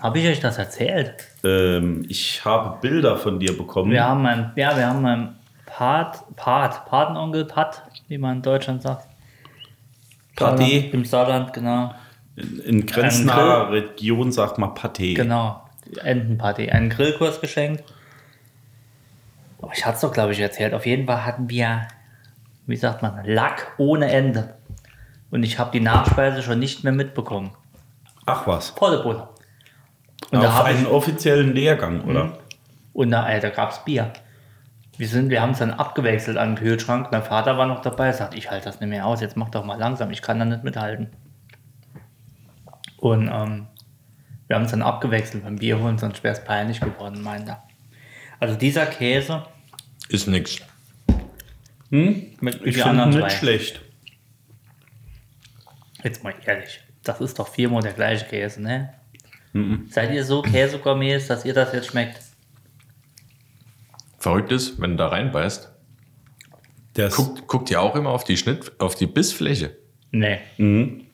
Habe ich euch das erzählt? Ähm, ich habe Bilder von dir bekommen. Wir haben mein, ja, wir haben meinen Pat, Pat, Patenonkel Pat, wie man in Deutschland sagt. Paté. Im Saarland, genau. In grenznaher Region sagt man Paté. Genau. Entenpaté. Einen Grillkurs geschenkt. Aber ich hatte es doch, glaube ich, erzählt. Auf jeden Fall hatten wir, wie sagt man, Lack ohne Ende. Und ich habe die Nachspeise schon nicht mehr mitbekommen. Ach was. Volle Butter. Und da Auf habe ich, einen offiziellen Lehrgang, oder? und da, Alter, gab es Bier. Wir, sind, wir haben es dann abgewechselt an den Kühlschrank. Mein Vater war noch dabei, sagt, ich halte das nicht mehr aus, jetzt mach doch mal langsam, ich kann da nicht mithalten. Und ähm, wir haben es dann abgewechselt beim Bier holen, sonst wäre es peinlich geworden, meint er. Also dieser Käse Ist nix. mit Ich finde nicht zwei. schlecht. Jetzt mal ehrlich, das ist doch viermal der gleiche Käse, ne? Seid ihr so Käsegourmets, dass ihr das jetzt schmeckt? Verrückt ist, wenn du da reinbeißt, Der ist, guckt, guckt ihr auch immer auf die Schnitt, auf die Bissfläche. Nee. Mhm.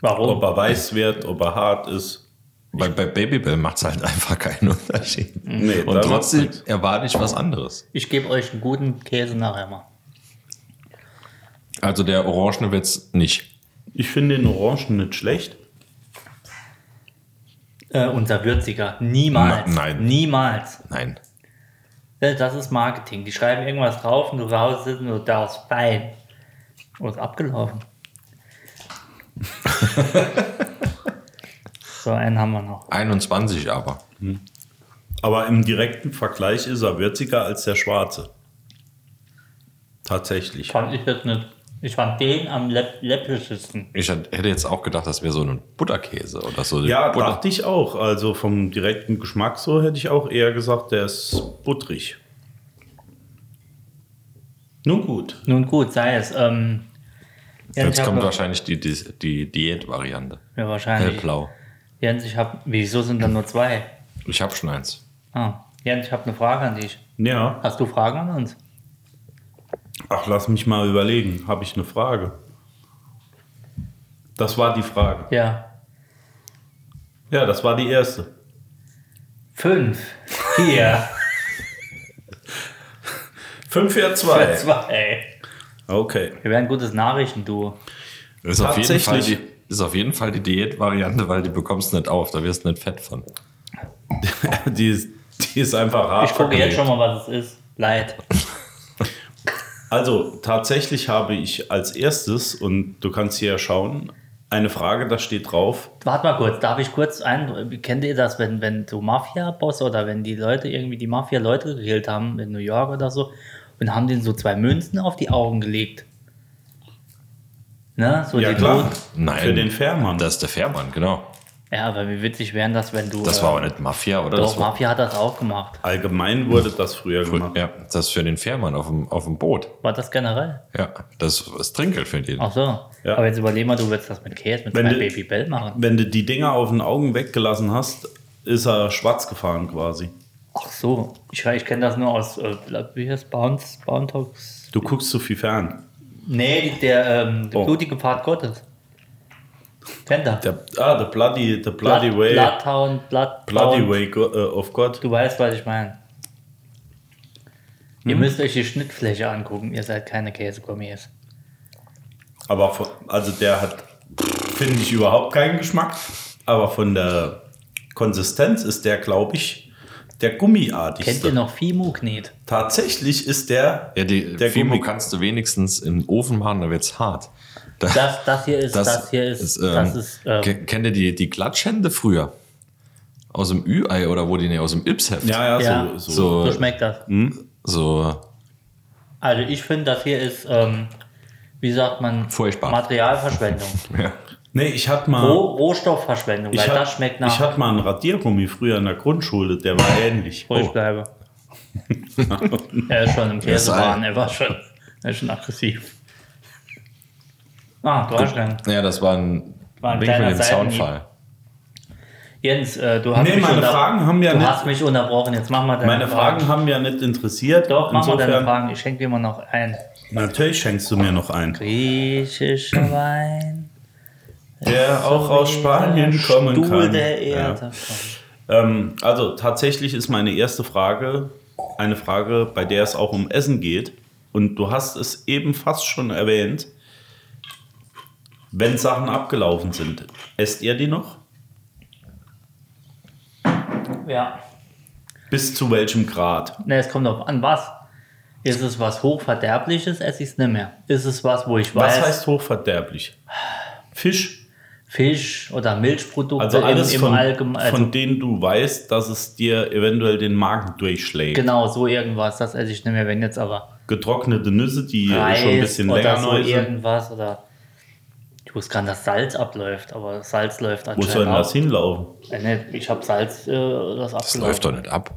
Warum? ob er weiß wird, ob er hart ist. Bei, bei Babybell macht es halt einfach keinen Unterschied. Nee, Und trotzdem erwarte ich was anderes. Ich gebe euch einen guten Käse nachher mal. Also der Orangene wird's nicht. Ich finde den Orangen nicht schlecht. Äh, unser Würziger. Niemals. Na- nein. Niemals. Nein. Äh, Das ist Marketing. Die schreiben irgendwas drauf und du zu Hause sitzt und du darfst fein. Oh, ist abgelaufen. (laughs) so, einen haben wir noch. 21 aber. Aber im direkten Vergleich ist er würziger als der schwarze. Tatsächlich. Fand ich jetzt nicht. Ich fand den am läpp läppischesten. Ich hätte jetzt auch gedacht, das wäre so ein Butterkäse oder so. Ja, Butter. dachte ich auch. Also vom direkten Geschmack so hätte ich auch eher gesagt, der ist butterig. Nun gut. Nun gut, sei es. Ähm, Jetzt hab kommt wahrscheinlich die, die, die Diätvariante. Ja, wahrscheinlich. Hellblau. Jens, ich habe. Wieso sind dann nur zwei? Ich habe schon eins. Ah, Jens, ich habe eine Frage an dich. Ja. Hast du Fragen an uns? Ach, lass mich mal überlegen. Habe ich eine Frage? Das war die Frage. Ja. Ja, das war die erste. Fünf. Vier. 5 für 2. Zwei. Okay. Wir werden ein gutes Nachrichtenduo. Ist auf, jeden Fall Tatsächlich. die, ist auf jeden Fall die Diätvariante, weil die bekommst du nicht auf. Da wirst du nicht fett von. (laughs) Die ist, die ist einfach hart. Ich gucke jetzt schon mal, was es ist. Leid. Also tatsächlich habe ich als erstes, und du kannst hier ja schauen, eine Frage, da steht drauf. Warte mal kurz, darf ich kurz ein. Kennt ihr das, wenn, wenn so Mafia-Boss oder wenn die Leute irgendwie die Mafia-Leute gekillt haben in New York oder so und haben denen so zwei Münzen auf die Augen gelegt? Ne? So Ja die klar, Not- Nein. für den Fährmann. Das ist der Fährmann, genau. Ja, aber wie witzig wären das, wenn du. Das äh, war aber nicht Mafia, oder? Doch, Mafia hat das auch gemacht. Allgemein wurde das früher gemacht. ja, das ist für den Fährmann auf dem, auf dem Boot. War das generell? Ja, das ist Trinkgeld für den. Ach so. Ja. Aber jetzt überleg mal, du willst das mit Käse, mit Wenn zwei du- Baby Bell machen. Wenn du die Dinger auf den Augen weggelassen hast, ist er schwarz gefahren quasi. Ach so. Ich, ich kenne das nur aus, äh, wie heißt Bounce, Bountox? Du guckst zu viel fern. Nee, der, ähm, der Oh. blutige Pfad Gottes. Kennt er? Der, ah, the bloody, the bloody Blood, way. Bloodhound, Blood, bloody way go, äh, of God. Du weißt, was ich meine. Ihr Hm? müsst euch die Schnittfläche angucken. Ihr seid keine Käsegourmets. Aber von, also der hat, finde ich, überhaupt keinen Geschmack. Aber von der Konsistenz ist der, glaube ich, der gummiartigste. Kennt ihr noch Fimu-Knet? Tatsächlich ist der, Ja, die der Fimo Gummi. kannst du wenigstens in den Ofen machen, da wird's hart. Da, Das, das hier ist, das, hier ist, ähm, das ist, ähm, ke- kennt ihr die, die Klatschhände früher? Aus dem Ü-Ei oder wo die ne, aus dem Yps-Heft? Ja, ja, Ja. so. so. So, so schmeckt das. so Also ich finde, das hier ist, ähm, wie sagt man, Furchtbar. Materialverschwendung. (laughs) ja. Nee, ich hatte mal, Roh, Rohstoffverschwendung, ich weil hat, das schmeckt nach ich hatte mal einen Radiergummi früher in der Grundschule, der war ähnlich. Furchtbleibe. (laughs) er ist schon im Käsewahn, er war schon, er ist schon aggressiv. Ah, du hast einen. ja, das war ein, War ein Wink kleiner mit dem. Soundfall. Jens, äh, du hast Nee, mich meine Fragen haben ja Du nicht- hast mich unterbrochen, jetzt mach mal deine Meine Fragen haben ja nicht interessiert. Doch, mach mal deine Fragen, ich schenke dir mal noch ein. natürlich schenkst du mir noch ein. Griechischer Wein. Der auch aus Spanien kommen Stuhl kann. der Ja. Erde. kommt. Ähm, also tatsächlich ist meine erste Frage eine Frage, bei der es auch um Essen geht. Und du hast es eben fast schon erwähnt. Wenn Sachen abgelaufen sind, esst ihr die noch? Ja. Bis zu welchem Grad? Ne, es kommt auf an, was. Ist es was Hochverderbliches, esse ich es nicht mehr. Ist es was, wo ich Was weiß, heißt hochverderblich? Fisch. Fisch oder Milchprodukte Also alles im, im von, Allgemeinen. Also von denen du weißt, dass es dir eventuell den Magen durchschlägt. genau, so irgendwas, das esse ich nicht mehr. Wenn jetzt aber Getrocknete Nüsse, die Reis schon ein bisschen oder länger so neu sind. irgendwas oder ich wusste gar nicht, dass Salz abläuft, aber Salz läuft Wo anscheinend soll denn das hinlaufen? Äh, nee, ich habe Salz, äh, das abgelaufen. Das läuft doch nicht ab.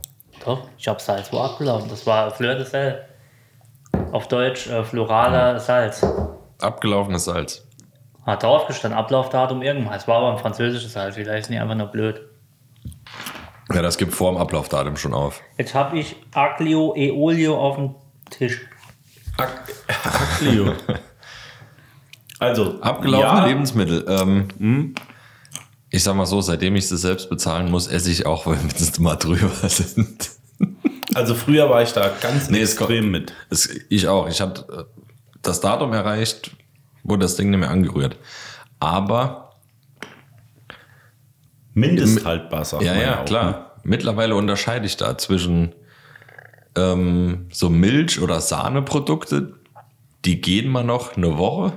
Doch, ich habe Salz wo abgelaufen. Das war Fleur de Sel. Auf Deutsch äh, floraler Salz. Abgelaufenes Salz. Hat drauf gestanden, Ablaufdatum irgendwas. Es war aber ein französisches Salz, vielleicht ist nicht einfach nur blöd. Ja, das gibt vor dem Ablaufdatum schon auf. Jetzt habe ich Aglio e Olio auf dem Tisch. Leo. (laughs) Also, Abgelaufene ja, Lebensmittel. Ähm, Ich sag mal so, seitdem ich sie selbst bezahlen muss, esse ich auch, wenn wir mal drüber (laughs) sind. Also früher war ich da ganz Nee, es kommt- extrem mit. Es, ich auch. Ich habe das Datum erreicht, wurde das Ding nicht mehr angerührt. Aber, Mindesthaltbar, sagt ja, man ja, auch, klar. ne? Mittlerweile unterscheide ich da zwischen ähm, so Milch- oder Sahneprodukte, die gehen mal noch eine Woche,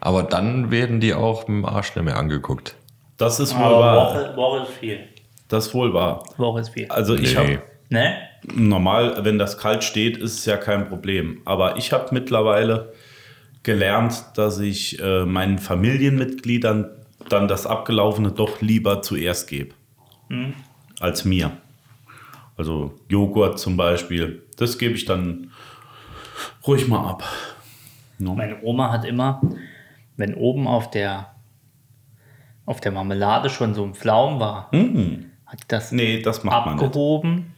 aber dann werden die auch dem Arsch nicht mehr angeguckt. Das ist wohl Aber wahr. Woche, Woche ist viel. Das ist wohl wahr. Woche ist viel. Also ich Nee. habe Ne? normal, wenn das kalt steht, ist es ja kein Problem. Aber ich habe mittlerweile gelernt, dass ich äh, meinen Familienmitgliedern dann das Abgelaufene doch lieber zuerst gebe. Als mir. Also Joghurt zum Beispiel, das gebe ich dann ruhig mal ab. Meine Oma hat immer, wenn oben auf der, auf der Marmelade schon so ein Pflaum war, hat die das Nee, das macht man nicht. abgehoben.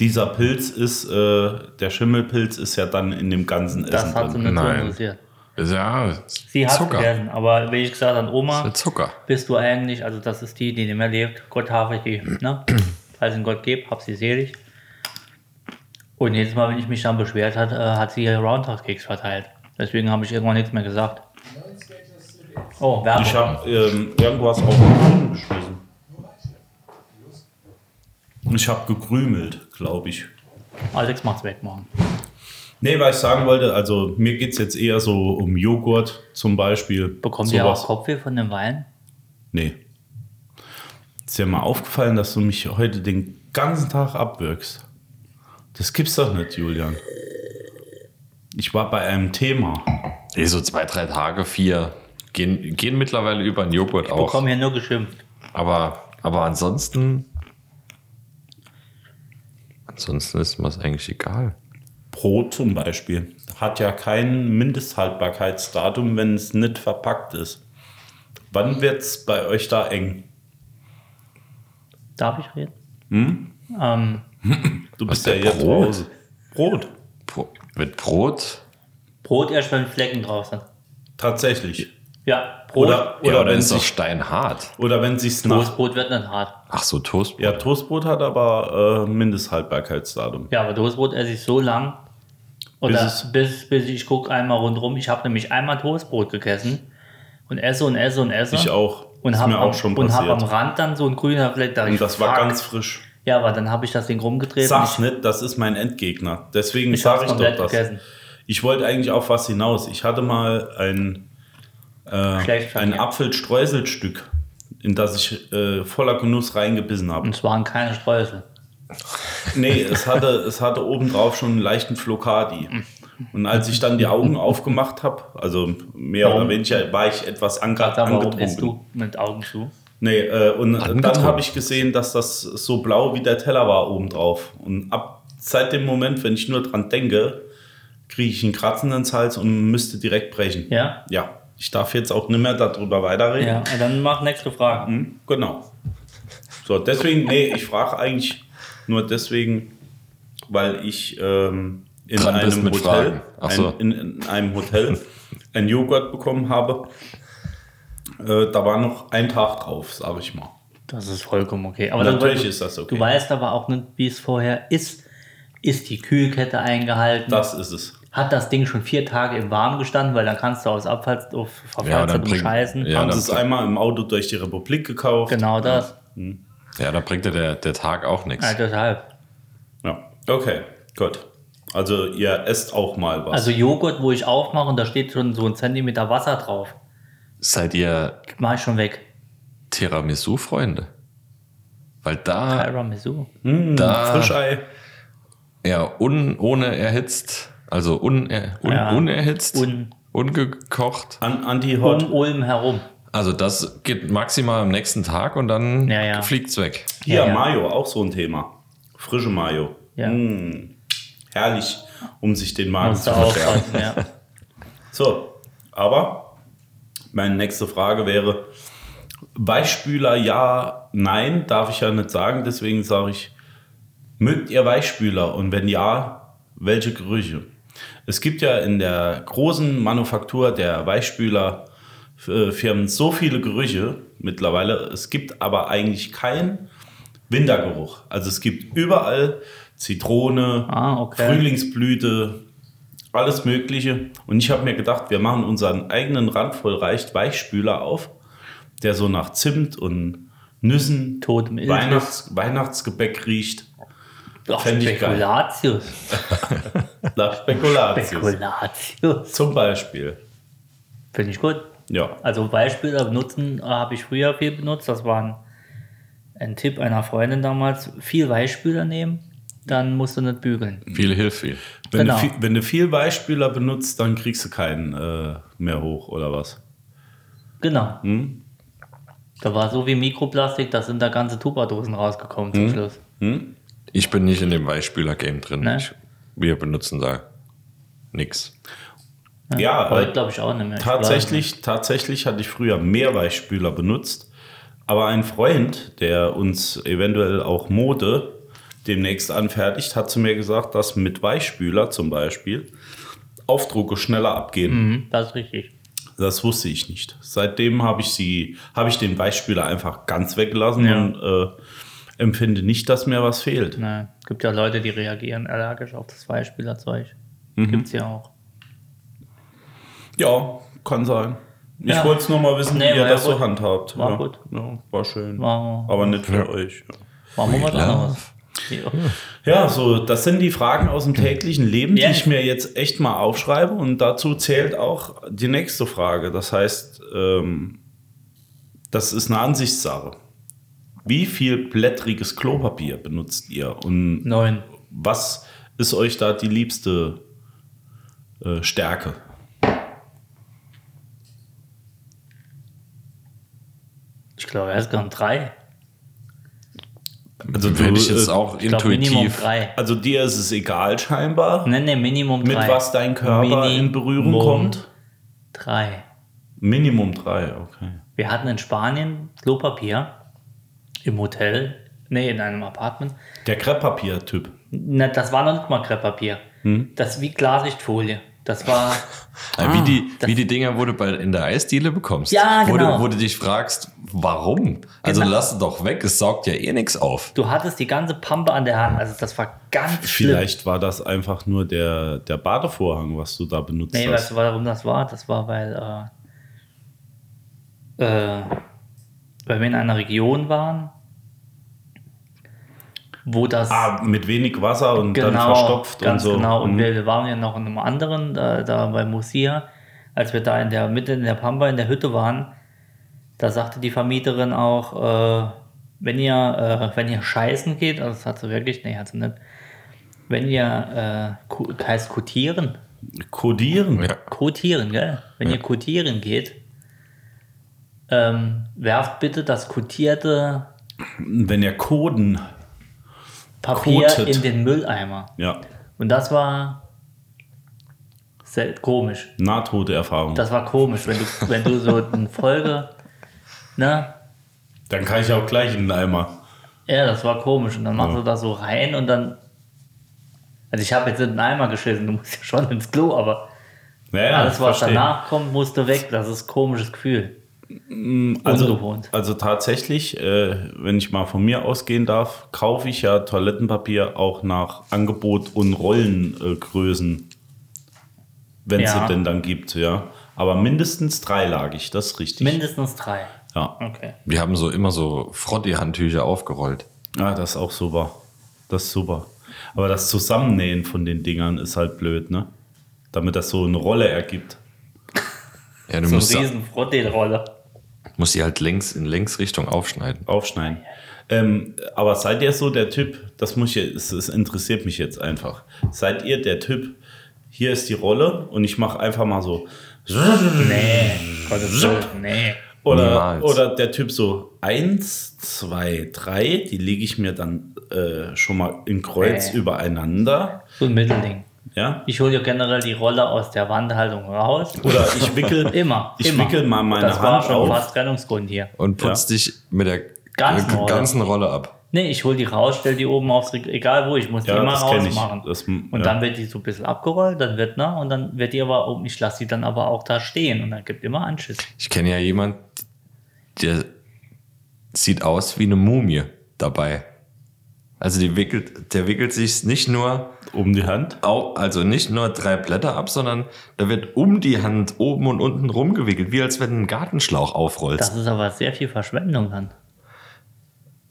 Dieser Pilz ist, äh, der Schimmelpilz ist ja dann in dem ganzen Das Essen hat sie drin. nicht so ja Sie hat Zucker. gegessen, aber wie ich gesagt habe, Oma, Mit Zucker. bist du eigentlich, also das ist die, die nicht mehr lebt. Gott habe ich die, ne? Falls in Gott gibt, hab sie selig. Und jedes Mal, wenn ich mich dann beschwert hat, äh, hat sie ihre Roundhouse-Keks verteilt. Deswegen habe ich irgendwann nichts mehr gesagt. Oh, Werbung. Ich habe ähm, irgendwas auf den Boden geschmissen. Ich habe gekrümelt, glaube ich. Alex macht's weg morgen. Nee, was ich sagen wollte, also mir geht es jetzt eher so um Joghurt zum Beispiel. Bekommt ihr auch Kopfweh von dem Wein? Nee. Ist dir mal aufgefallen, dass du mich heute den ganzen Tag abwirkst? Das gibt's doch nicht, Julian. Ich war bei einem Thema. Eh, so zwei, drei Tage, vier. Gehen, gehen mittlerweile über den Joghurt Ich auch. bekomme hier nur geschimpft. Aber, aber ansonsten. Ansonsten ist mir das eigentlich egal. Brot zum Beispiel hat ja kein Mindesthaltbarkeitsdatum, wenn es nicht verpackt ist. Wann wird es bei euch da eng? Darf ich reden? Hm? Ähm, Du bist ja zu Brot? Hause. Brot, Bro mit Brot? Brot erst, wenn Flecken drauf sind. tatsächlich. Ja, Brot. Oder, Ja, oder, aber wenn doch sich, steinhart. oder wenn sich's nach. Toastbrot wird nicht hart. Ach so, Toastbrot. Ja, Toastbrot hat aber äh, Mindesthaltbarkeitsdatum. Ja, aber Toastbrot esse ich so lang. Oder Bis bis, es- bis, ich gucke einmal rundherum. Ich habe nämlich einmal Toastbrot gegessen und esse und esse und esse. Ich auch. Und Ist habe am, auch schon und hab am. Rand dann so ein grüner Fleck. Da ich, Und das war fuck. ganz frisch. Ja, aber dann habe ich das Ding rumgedreht. Sag's nicht, das ist mein Endgegner. Deswegen habe sage es ich doch das. gegessen. Ich wollte eigentlich auf was hinaus. Ich hatte mal ein, Schlecht ein. Apfelstreuselstück, in das ich äh, voller Genuss reingebissen habe. Und es waren keine Streusel. Nee, es hatte, es hatte obendrauf schon einen leichten Flocati. Und als ich dann die Augen aufgemacht habe, also mehr Warum? oder weniger, war ich etwas ange warum angetrunken. isst du mit Augen zu? Nee, äh, und dann habe ich gesehen, dass das so blau wie der Teller war obendrauf. Und ab seit dem Moment, wenn ich nur dran denke, kriege ich einen Kratzen ins Hals und müsste direkt brechen. Ja? Ja, ich darf jetzt auch nicht mehr darüber weiterreden. Ja, dann mach nächste Frage. Hm, Genau. So, deswegen, nee, ich frage eigentlich nur deswegen, weil ich ähm, in einem Hotel, so. ein, in, in einem Hotel ein Joghurt bekommen habe. Äh, da war noch ein Tag drauf, sage ich mal. Das ist vollkommen okay. Aber Natürlich du, ist das okay. Du weißt aber auch nicht, wie es vorher ist. Ist die Kühlkette eingehalten? Das ist es. Hat das Ding schon vier Tage im Warmen gestanden, weil dann kannst du aus Abfall auf Ja, Verfallszeit dann bringt- umscheißen. ja. haben sie es einmal im Auto durch die Republik gekauft. Genau das. Ja, da bringt dir der, der Tag auch nichts. Ja, deshalb. Ja, okay, gut. Also ihr esst auch mal was. Also Joghurt, wo ich aufmache und da steht schon so ein Zentimeter Wasser drauf, Seid ihr mache ich schon weg. Tiramisu-Freunde? Weil da, Tiramisu. da Frischei. ja, un, ohne erhitzt, also uner, un, Ja. unerhitzt, Un- ungekocht. An, Anti-Hot. Um Ulm herum. Also das geht maximal am nächsten Tag und dann Ja, ja. fliegt's weg. Hier, Ja, ja. Mayo, auch so ein Thema. Frische Mayo. Ja. Mm, herrlich, um sich den Magen Musst zu ja. (laughs) So, aber meine nächste Frage wäre: Weichspüler ja, nein, darf ich ja nicht sagen, deswegen sage ich: Mögt ihr Weichspüler und wenn ja, welche Gerüche? Es gibt ja in der großen Manufaktur der Weichspülerfirmen so viele Gerüche mittlerweile. Es gibt aber eigentlich keinen Wintergeruch. Also es gibt überall Zitrone, Ah, okay. Frühlingsblüte, alles Mögliche. Und ich habe mir gedacht, wir machen unseren eigenen randvoll reicht Weichspüler auf, der so nach Zimt und Nüssen, Totem. Weihnachts Weihnachtsgebäck riecht. Doch, Fänd ich geil. Spekulatius. (laughs) Nach Spekulatius. Spekulatius. Zum Beispiel. Finde ich gut. Ja. Also Beispiele benutzen äh, habe ich früher viel benutzt. Das war ein, ein Tipp einer Freundin damals. Viel Weichspüler nehmen, dann musst du nicht bügeln. Viel hilft viel. Wenn, Genau. du viel, wenn du viel Weichspüler benutzt, dann kriegst du keinen äh, mehr hoch, oder was? Genau. Hm? Da war so wie Mikroplastik, da sind da ganze Tupperdosen rausgekommen Hm? zum Schluss. Ich bin nicht in dem Weichspüler-Game drin. Ne? Ich, wir benutzen da nix. Ja, Heute äh, glaube ich auch nicht mehr. Ich tatsächlich, tatsächlich hatte ich früher mehr Weichspüler benutzt. Aber ein Freund, der uns eventuell auch Mode demnächst anfertigt, hat zu mir gesagt, dass mit Weichspüler zum Beispiel Aufdrucke schneller abgehen. Mhm, das ist richtig. Das wusste ich nicht. Seitdem habe ich sie, habe ich den Weichspüler einfach ganz weggelassen Ja. und äh, empfinde nicht, dass mir was fehlt. Ne, gibt ja Leute, die reagieren allergisch auf das Weichspülerzeug. Mhm. Gibt's ja auch. Ja, kann sein. Ich Ja. wollte es nur mal wissen, Nee, wie ihr das ja so gut. handhabt. War ja. gut. Ja, war schön. War- Aber nicht für euch. Was love. anderes? Ja. Ja, so, das sind die Fragen aus dem täglichen Leben, die ich mir jetzt echt mal aufschreibe. Und dazu zählt auch die nächste Frage. Das heißt, ähm, das ist eine Ansichtssache. Wie viel blättriges Klopapier benutzt ihr? Und Neun. was ist euch da die liebste äh, Stärke? Ich glaube, insgesamt drei. Also, Hätte ich jetzt äh, auch Ich Minimum intuitiv. drei. also dir ist es egal scheinbar, Ne, ne, Minimum mit drei. was dein Körper in Berührung Minimum kommt. Drei. Minimum drei, okay. Wir hatten in Spanien Klopapier im Hotel, nee, in einem Apartment. Der Krepppapier-Typ. Das war noch nicht mal Krepppapier. Hm? Das wie Klarsichtfolie. Das war, Ja, wie, die, das- wie die Dinger, wo du bei, in der Eisdiele bekommst. Ja, wo genau. Du, wo du dich fragst, warum? Also Genau. lass es doch weg, es saugt ja eh nichts auf. du hattest die ganze Pampe an der Hand. Also das war ganz schlimm. Vielleicht war das einfach nur der, der Badevorhang, was du da benutzt Nee, hast. weißt du, warum das war? Das war, weil, äh, äh, weil wir in einer Region waren, wo das ah, mit wenig Wasser und dann verstopft ganz und so. genau. Und Mhm. wir, wir waren ja noch in einem anderen, da, da bei Musia, als wir da in der Mitte in der Pampa in der Hütte waren, da sagte die Vermieterin auch, äh, wenn ihr, äh, wenn ihr scheißen geht, also das hat sie wirklich, nee, hat sie nicht, wenn ihr, äh, heißt kotieren, Kodieren. Ja. kotieren, gell? Wenn ihr kotieren geht, ähm, werft bitte das kotierte Wenn ihr Koden. Papier Kotet. in den Mülleimer. Ja. Und das war komisch. Nahtoderfahrung. Das war komisch, wenn du, wenn du so eine Folge, ne? Dann kann ich auch gleich in den Eimer. Ja, das war komisch. Und dann machst du das so rein und dann. Also ich habe jetzt in den Eimer geschissen, du musst ja schon ins Klo, aber Naja, alles, was verstehe. danach kommt, musste weg. Das ist ein komisches Gefühl. Also, ungewohnt. also tatsächlich, äh, wenn ich mal von mir ausgehen darf, kaufe ich ja Toilettenpapier auch nach Angebot und Rollengrößen, wenn es Ja. sie denn dann gibt, ja. Aber mindestens dreilagig, das ist richtig. Mindestens drei. ja. Okay. Wir haben so immer so Frotti-Handtücher aufgerollt. Ah, das ist auch super. Das ist super. Aber das Zusammennähen von den Dingern ist halt blöd, ne? Damit das so eine Rolle ergibt. Ja, du So musst, eine riesen Frottelrolle. Musst die halt längs in Längsrichtung aufschneiden. Aufschneiden. Ähm, aber seid ihr so der Typ, das muss ich, es, es interessiert mich jetzt einfach. Seid ihr der Typ, hier ist die Rolle und ich mache einfach mal so. Nee, Gottes Willen, nee. Oder, Niemals. oder der Typ so eins, zwei, drei, die lege ich mir dann äh, schon mal in Kreuz Nee. übereinander. So ein Mittelding. Ja? Ich hole ja generell die Rolle aus der Wandhaltung raus. Oder ich wickel, (laughs) Immer. ich immer. wickel mal meine das war Hand schon auf. fast Trennungsgrund hier. Und putzt dich mit der Ganzen Rolle. ganzen Rolle ab. Nee, ich hole die raus, stell die oben aufs Regal, egal wo, ich muss die Ja, immer rausmachen. Das- und ja. dann wird die so ein bisschen abgerollt, dann wird, ne, und dann wird die aber, oben, ich lasse die dann aber auch da stehen und dann gibt immer Anschiss. Ich kenne ja jemand, der sieht aus wie eine Mumie dabei. Also die wickelt, der wickelt sich nicht nur Um die Hand. au- also nicht nur drei Blätter ab, sondern da wird um die Hand oben und unten rumgewickelt, wie als wenn du einen Gartenschlauch aufrollst. Das ist aber sehr viel Verschwendung dann.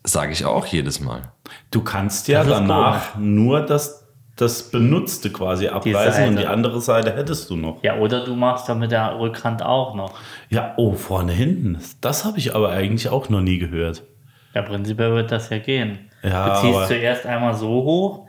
Sage ich auch jedes Mal. Du kannst ja danach nur das, das Benutzte quasi abreißen und die andere Seite hättest du noch. Ja, oder du machst dann mit der Rückhand auch noch. Ja, oh, vorne, hinten. Das habe ich aber eigentlich auch noch nie gehört. Ja, prinzipiell wird das ja gehen. Ja, du ziehst zuerst einmal so hoch,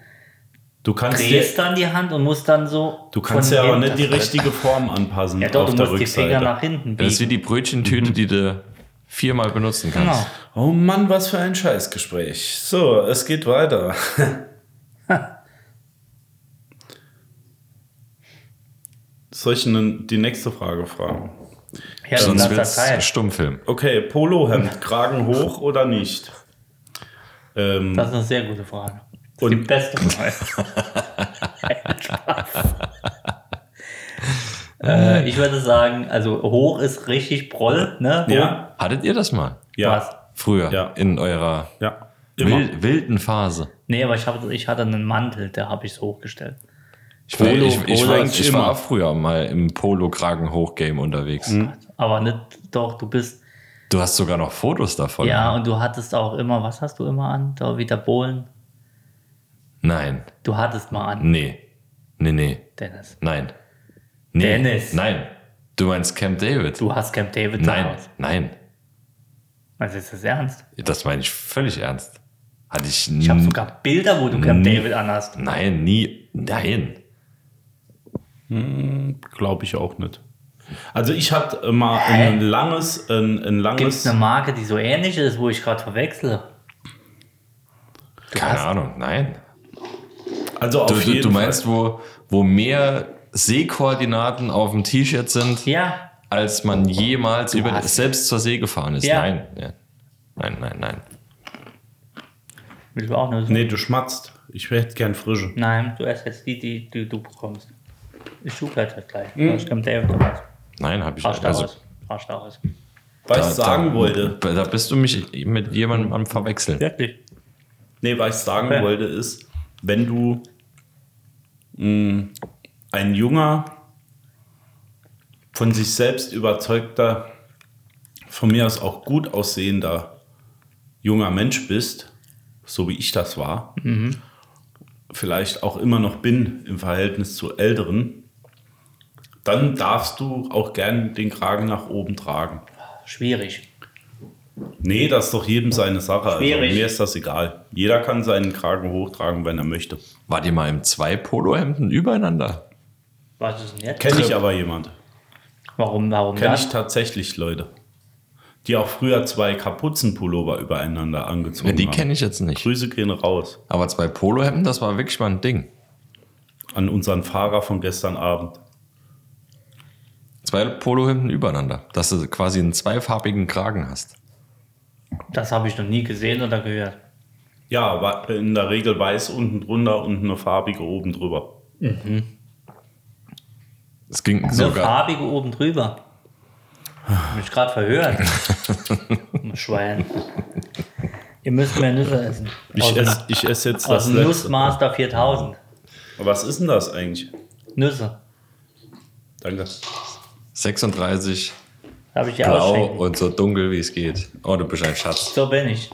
Du kannst, drehst dir, dann die Hand und musst dann so. du kannst ja aber nicht die richtige Form anpassen Ja, doch, auf du der musst die Finger Rückseite. nach hinten Das ist wie biegen. die Brötchentüte, die du viermal benutzen kannst. Genau. Oh Mann, was für ein Scheißgespräch. So, es geht weiter. (laughs) Soll ich die nächste Frage fragen? Ja, Sonst wird's Zeit. Stummfilm. Okay, Polohemd, Kragen hoch oder nicht? Ähm, Das ist eine sehr gute Frage. Das ist Und- die beste (laughs) Frage. Spaß. (laughs) äh, ich würde sagen, also hoch ist richtig Proll, ne? Hoch. ja, Hattet ihr das mal? ja, Was? Früher, Ja. in eurer ja, wilden Phase. Nee, aber ich, hab, ich hatte einen Mantel, der habe ich so hochgestellt. Ich, war, Polo- ich, ich, Polo war, ich war früher mal im Polo-Kragen-Hochgame unterwegs. Aber nicht, doch, du bist, Du hast sogar noch Fotos davon. ja, und du hattest auch immer, was hast du immer an? Da wieder Bohlen. Nein. Du hattest mal an, Nee. Nee, nee. Dennis. Nein. Nee. Dennis. Nein. Du meinst Camp David? Du hast Camp David Nein. Hause. Nein. Also ist das ernst? Das meine ich völlig ernst. Hatte ich Ich habe sogar Bilder, wo du Camp Nie. David anhast. Nein, nie. Nein. Glaube ich auch nicht. Also ich hatte mal ein langes, ein, ein Gibt langes. es eine Marke, die so ähnlich ist, wo ich gerade verwechsle? Keine hast- Ahnung. Nein. Also Du, auf du, jeden du meinst, Fall. wo, wo mehr Seekoordinaten auf dem T-Shirt sind, Ja, als man jemals über, hast- selbst zur See gefahren ist? Ja. Nein. Ja. Nein, nein, nein. will ich auch nicht. Nee, du schmatzt. Ich hätte gern frische. Nein, du erst jetzt die, die, die du bekommst. Ich suche halt gleich. Hm. Da ist Camp David raus. Nein, habe ich da also, aus. Rasch da aus. Was ich sagen da, wollte. Da bist du mich mit jemandem am Verwechseln. Wirklich? Nee, was ich sagen Okay. wollte ist, wenn du mh, ein junger, von sich selbst überzeugter, von mir aus auch gut aussehender junger Mensch bist, so wie ich das war, vielleicht auch immer noch bin im Verhältnis zu Älteren, dann darfst du auch gern den Kragen nach oben tragen. Schwierig. Nee, das ist doch jedem seine Sache. Also, Schwierig. mir ist das egal. Jeder kann seinen Kragen hochtragen, wenn er möchte. Wart ihr mal im zwei Polohemden übereinander? Was ist denn jetzt? Kenne ich aber jemand. Warum, warum Kenne ich tatsächlich Leute, die auch früher zwei Kapuzenpullover übereinander angezogen Ja, die haben. kenne ich jetzt nicht. Grüße gehen raus Aber zwei Polohemden, das war wirklich mal ein Ding. an unseren Fahrer von gestern Abend. Zwei Polohemden übereinander. Dass du quasi einen zweifarbigen Kragen hast. Das habe ich noch nie gesehen oder gehört. Ja, in der Regel weiß unten drunter und eine farbige oben drüber. Es ging Eine sogar. farbige oben drüber. Hab mich gerade verhört. (laughs) Schwein. Ihr müsst mehr Nüsse essen. Ich esse ich ess jetzt Aus das dem letzte. Nussmaster 4000. Was ist denn das eigentlich? Nüsse. Danke. 36, Habe ich dir blau ausschenken. und so dunkel wie es geht. Oh, du bist ein Schatz. So bin ich.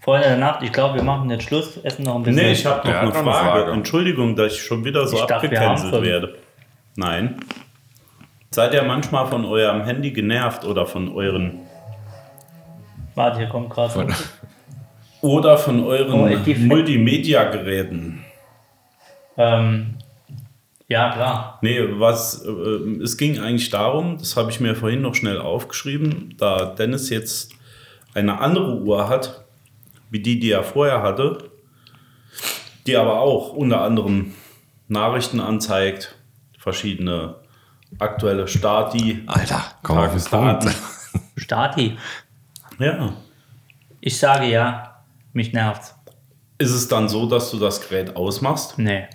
Freunde der Nacht, ich glaube, wir machen jetzt Schluss, essen noch ein bisschen. Nee, ich habe noch Ja, eine noch eine Frage. Frage. Entschuldigung, dass ich schon wieder so Ich dachte, wir haben abgecancelt fünf. werde. Nein. Seid ihr manchmal von eurem Handy genervt oder von euren Warte, hier kommt gerade. oder von euren Oh, Multimedia-Geräten? Ähm, ja, klar. Nee, was äh, es ging eigentlich darum, das habe ich mir vorhin noch schnell aufgeschrieben, da Dennis jetzt eine andere Uhr hat, wie die, die er vorher hatte, die aber auch unter anderem Nachrichten anzeigt, verschiedene aktuelle Stati, Alter, komm auf den. Punkt. (laughs) Stati. Ja. Ich sage ja, mich nervt's. Ist es dann so, dass du das Gerät ausmachst? Nee.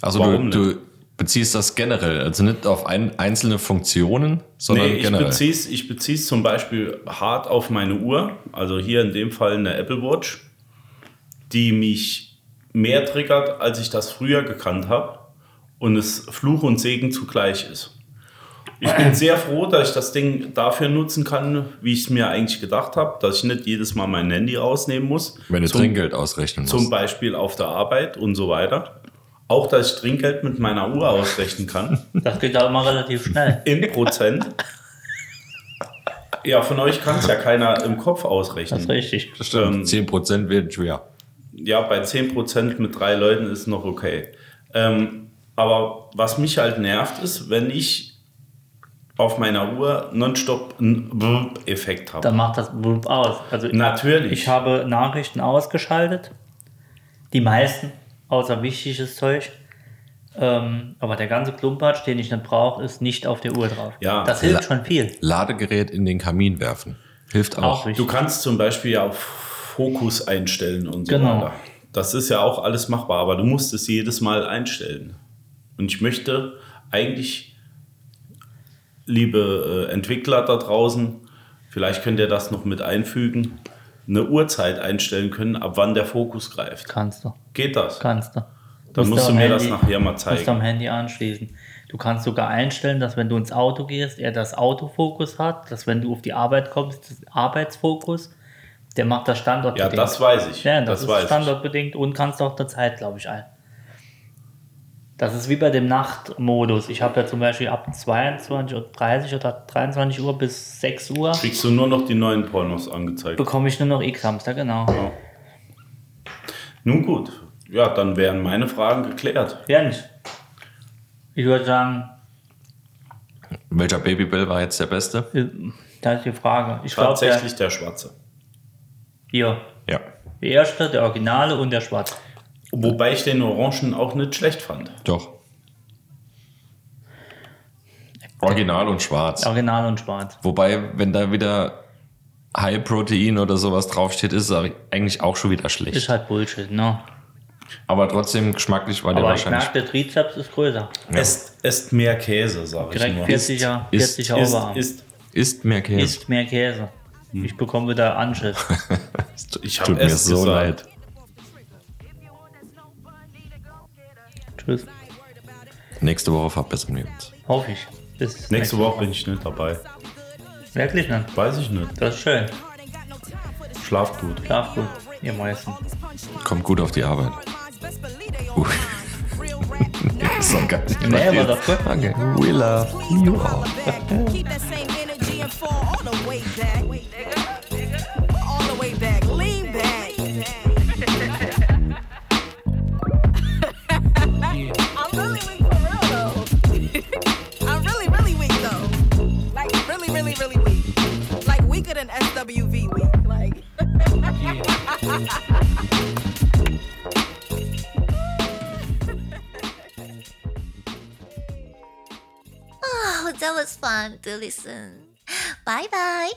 Also Warum du, du beziehst das generell, also nicht auf ein, einzelne Funktionen, sondern Nee, ich generell. beziehe es ich bezieh's zum Beispiel hart auf meine Uhr, also hier in dem Fall eine Apple Watch, die mich mehr triggert, als ich das früher gekannt habe und es Fluch und Segen zugleich ist. Ich bin sehr froh, dass ich das Ding dafür nutzen kann, wie ich es mir eigentlich gedacht habe, dass ich nicht jedes Mal mein Handy rausnehmen muss. wenn du Zum- Trinkgeld ausrechnen Zum musst. Beispiel auf der Arbeit und so weiter. Auch, dass ich Trinkgeld mit meiner Uhr ausrechnen kann. (laughs) Das geht auch immer relativ schnell. In Prozent. Ja, von euch kann es ja keiner im Kopf Das ausrechnen. ist richtig. Das stimmt, ähm, 10% werden schwer. Ja, bei 10% mit drei Leuten ist noch okay. Ähm, aber was mich halt nervt, ist, wenn ich auf meiner Uhr nonstop einen Effekt habe. Dann macht das aus. Also Natürlich. ich habe Nachrichten ausgeschaltet. Die meisten, außer wichtiges Zeug. Ähm, aber der ganze Klumpatsch, den ich nicht brauche, ist nicht auf der Uhr drauf. Ja. das hilft La- schon viel. Ladegerät in den Kamin werfen. Hilft Auch auch. Du kannst zum Beispiel ja auf Fokus einstellen und so Genau. weiter. Das ist ja auch alles machbar, aber du musst es jedes Mal einstellen. Und ich möchte eigentlich, liebe äh, Entwickler da draußen, vielleicht könnt ihr das noch mit einfügen, eine Uhrzeit einstellen können, ab wann der Fokus greift. Kannst du. Geht das? Kannst du. Dann musst du am mir das nachher mal Musst du am zeigen. Handy anschließen. Du kannst sogar einstellen, dass wenn du ins Auto gehst, er das Autofokus hat, dass wenn du auf die Arbeit kommst, das Arbeitsfokus, der macht das Standort Ja, das weiß ich. Ja, das, das weiß ist standortbedingt und kannst auch der Zeit, glaube ich, ein. Das ist wie bei dem Nachtmodus. Ich habe ja zum Beispiel ab 22.30 Uhr oder 23 Uhr bis 6 Uhr ich. Kriegst du nur noch die neuen Pornos angezeigt. bekomme ich nur noch X-Hamster, genau. Nun gut. Ja, dann wären meine Fragen geklärt. Jens, ich würde sagen, Welcher Babybell war jetzt der beste? äh, da ist die Frage. Ich glaube, der, Tatsächlich der Schwarze. hier, Ja. der erste, der Originale und der Schwarze. Wobei ich den Orangen auch nicht schlecht fand. Doch. Original und schwarz. Original und schwarz. Wobei, wenn da wieder High Protein oder sowas draufsteht, ist es eigentlich auch schon wieder schlecht. Ist halt Bullshit, ne? Aber trotzdem geschmacklich war der Aber ich wahrscheinlich. merke, der Trizeps ist größer. Ja. Esst, esst mehr Käse, sage ich Direkt nur. 40er, ist- 40er Isst, Oberarm. isst. Isst mehr Käse. Isst mehr Käse. Ich bekomme wieder Anschiss. (laughs) Ich hab Tut mir so gesagt. leid. Tschüss. Nächste Woche verbessern wir uns. Hoffe ich. Bis Nächste Woche bin ich nicht dabei. Wirklich nicht. Weiß ich nicht. Das ist schön. Schlaft gut. Schlaf gut, ihr meisten. Kommt gut auf die Arbeit. Ui. ist doch geil. Nee, war doch gut. Okay. We love you all. SWV weak. Like (laughs) Oh, that was fun to listen. Bye bye.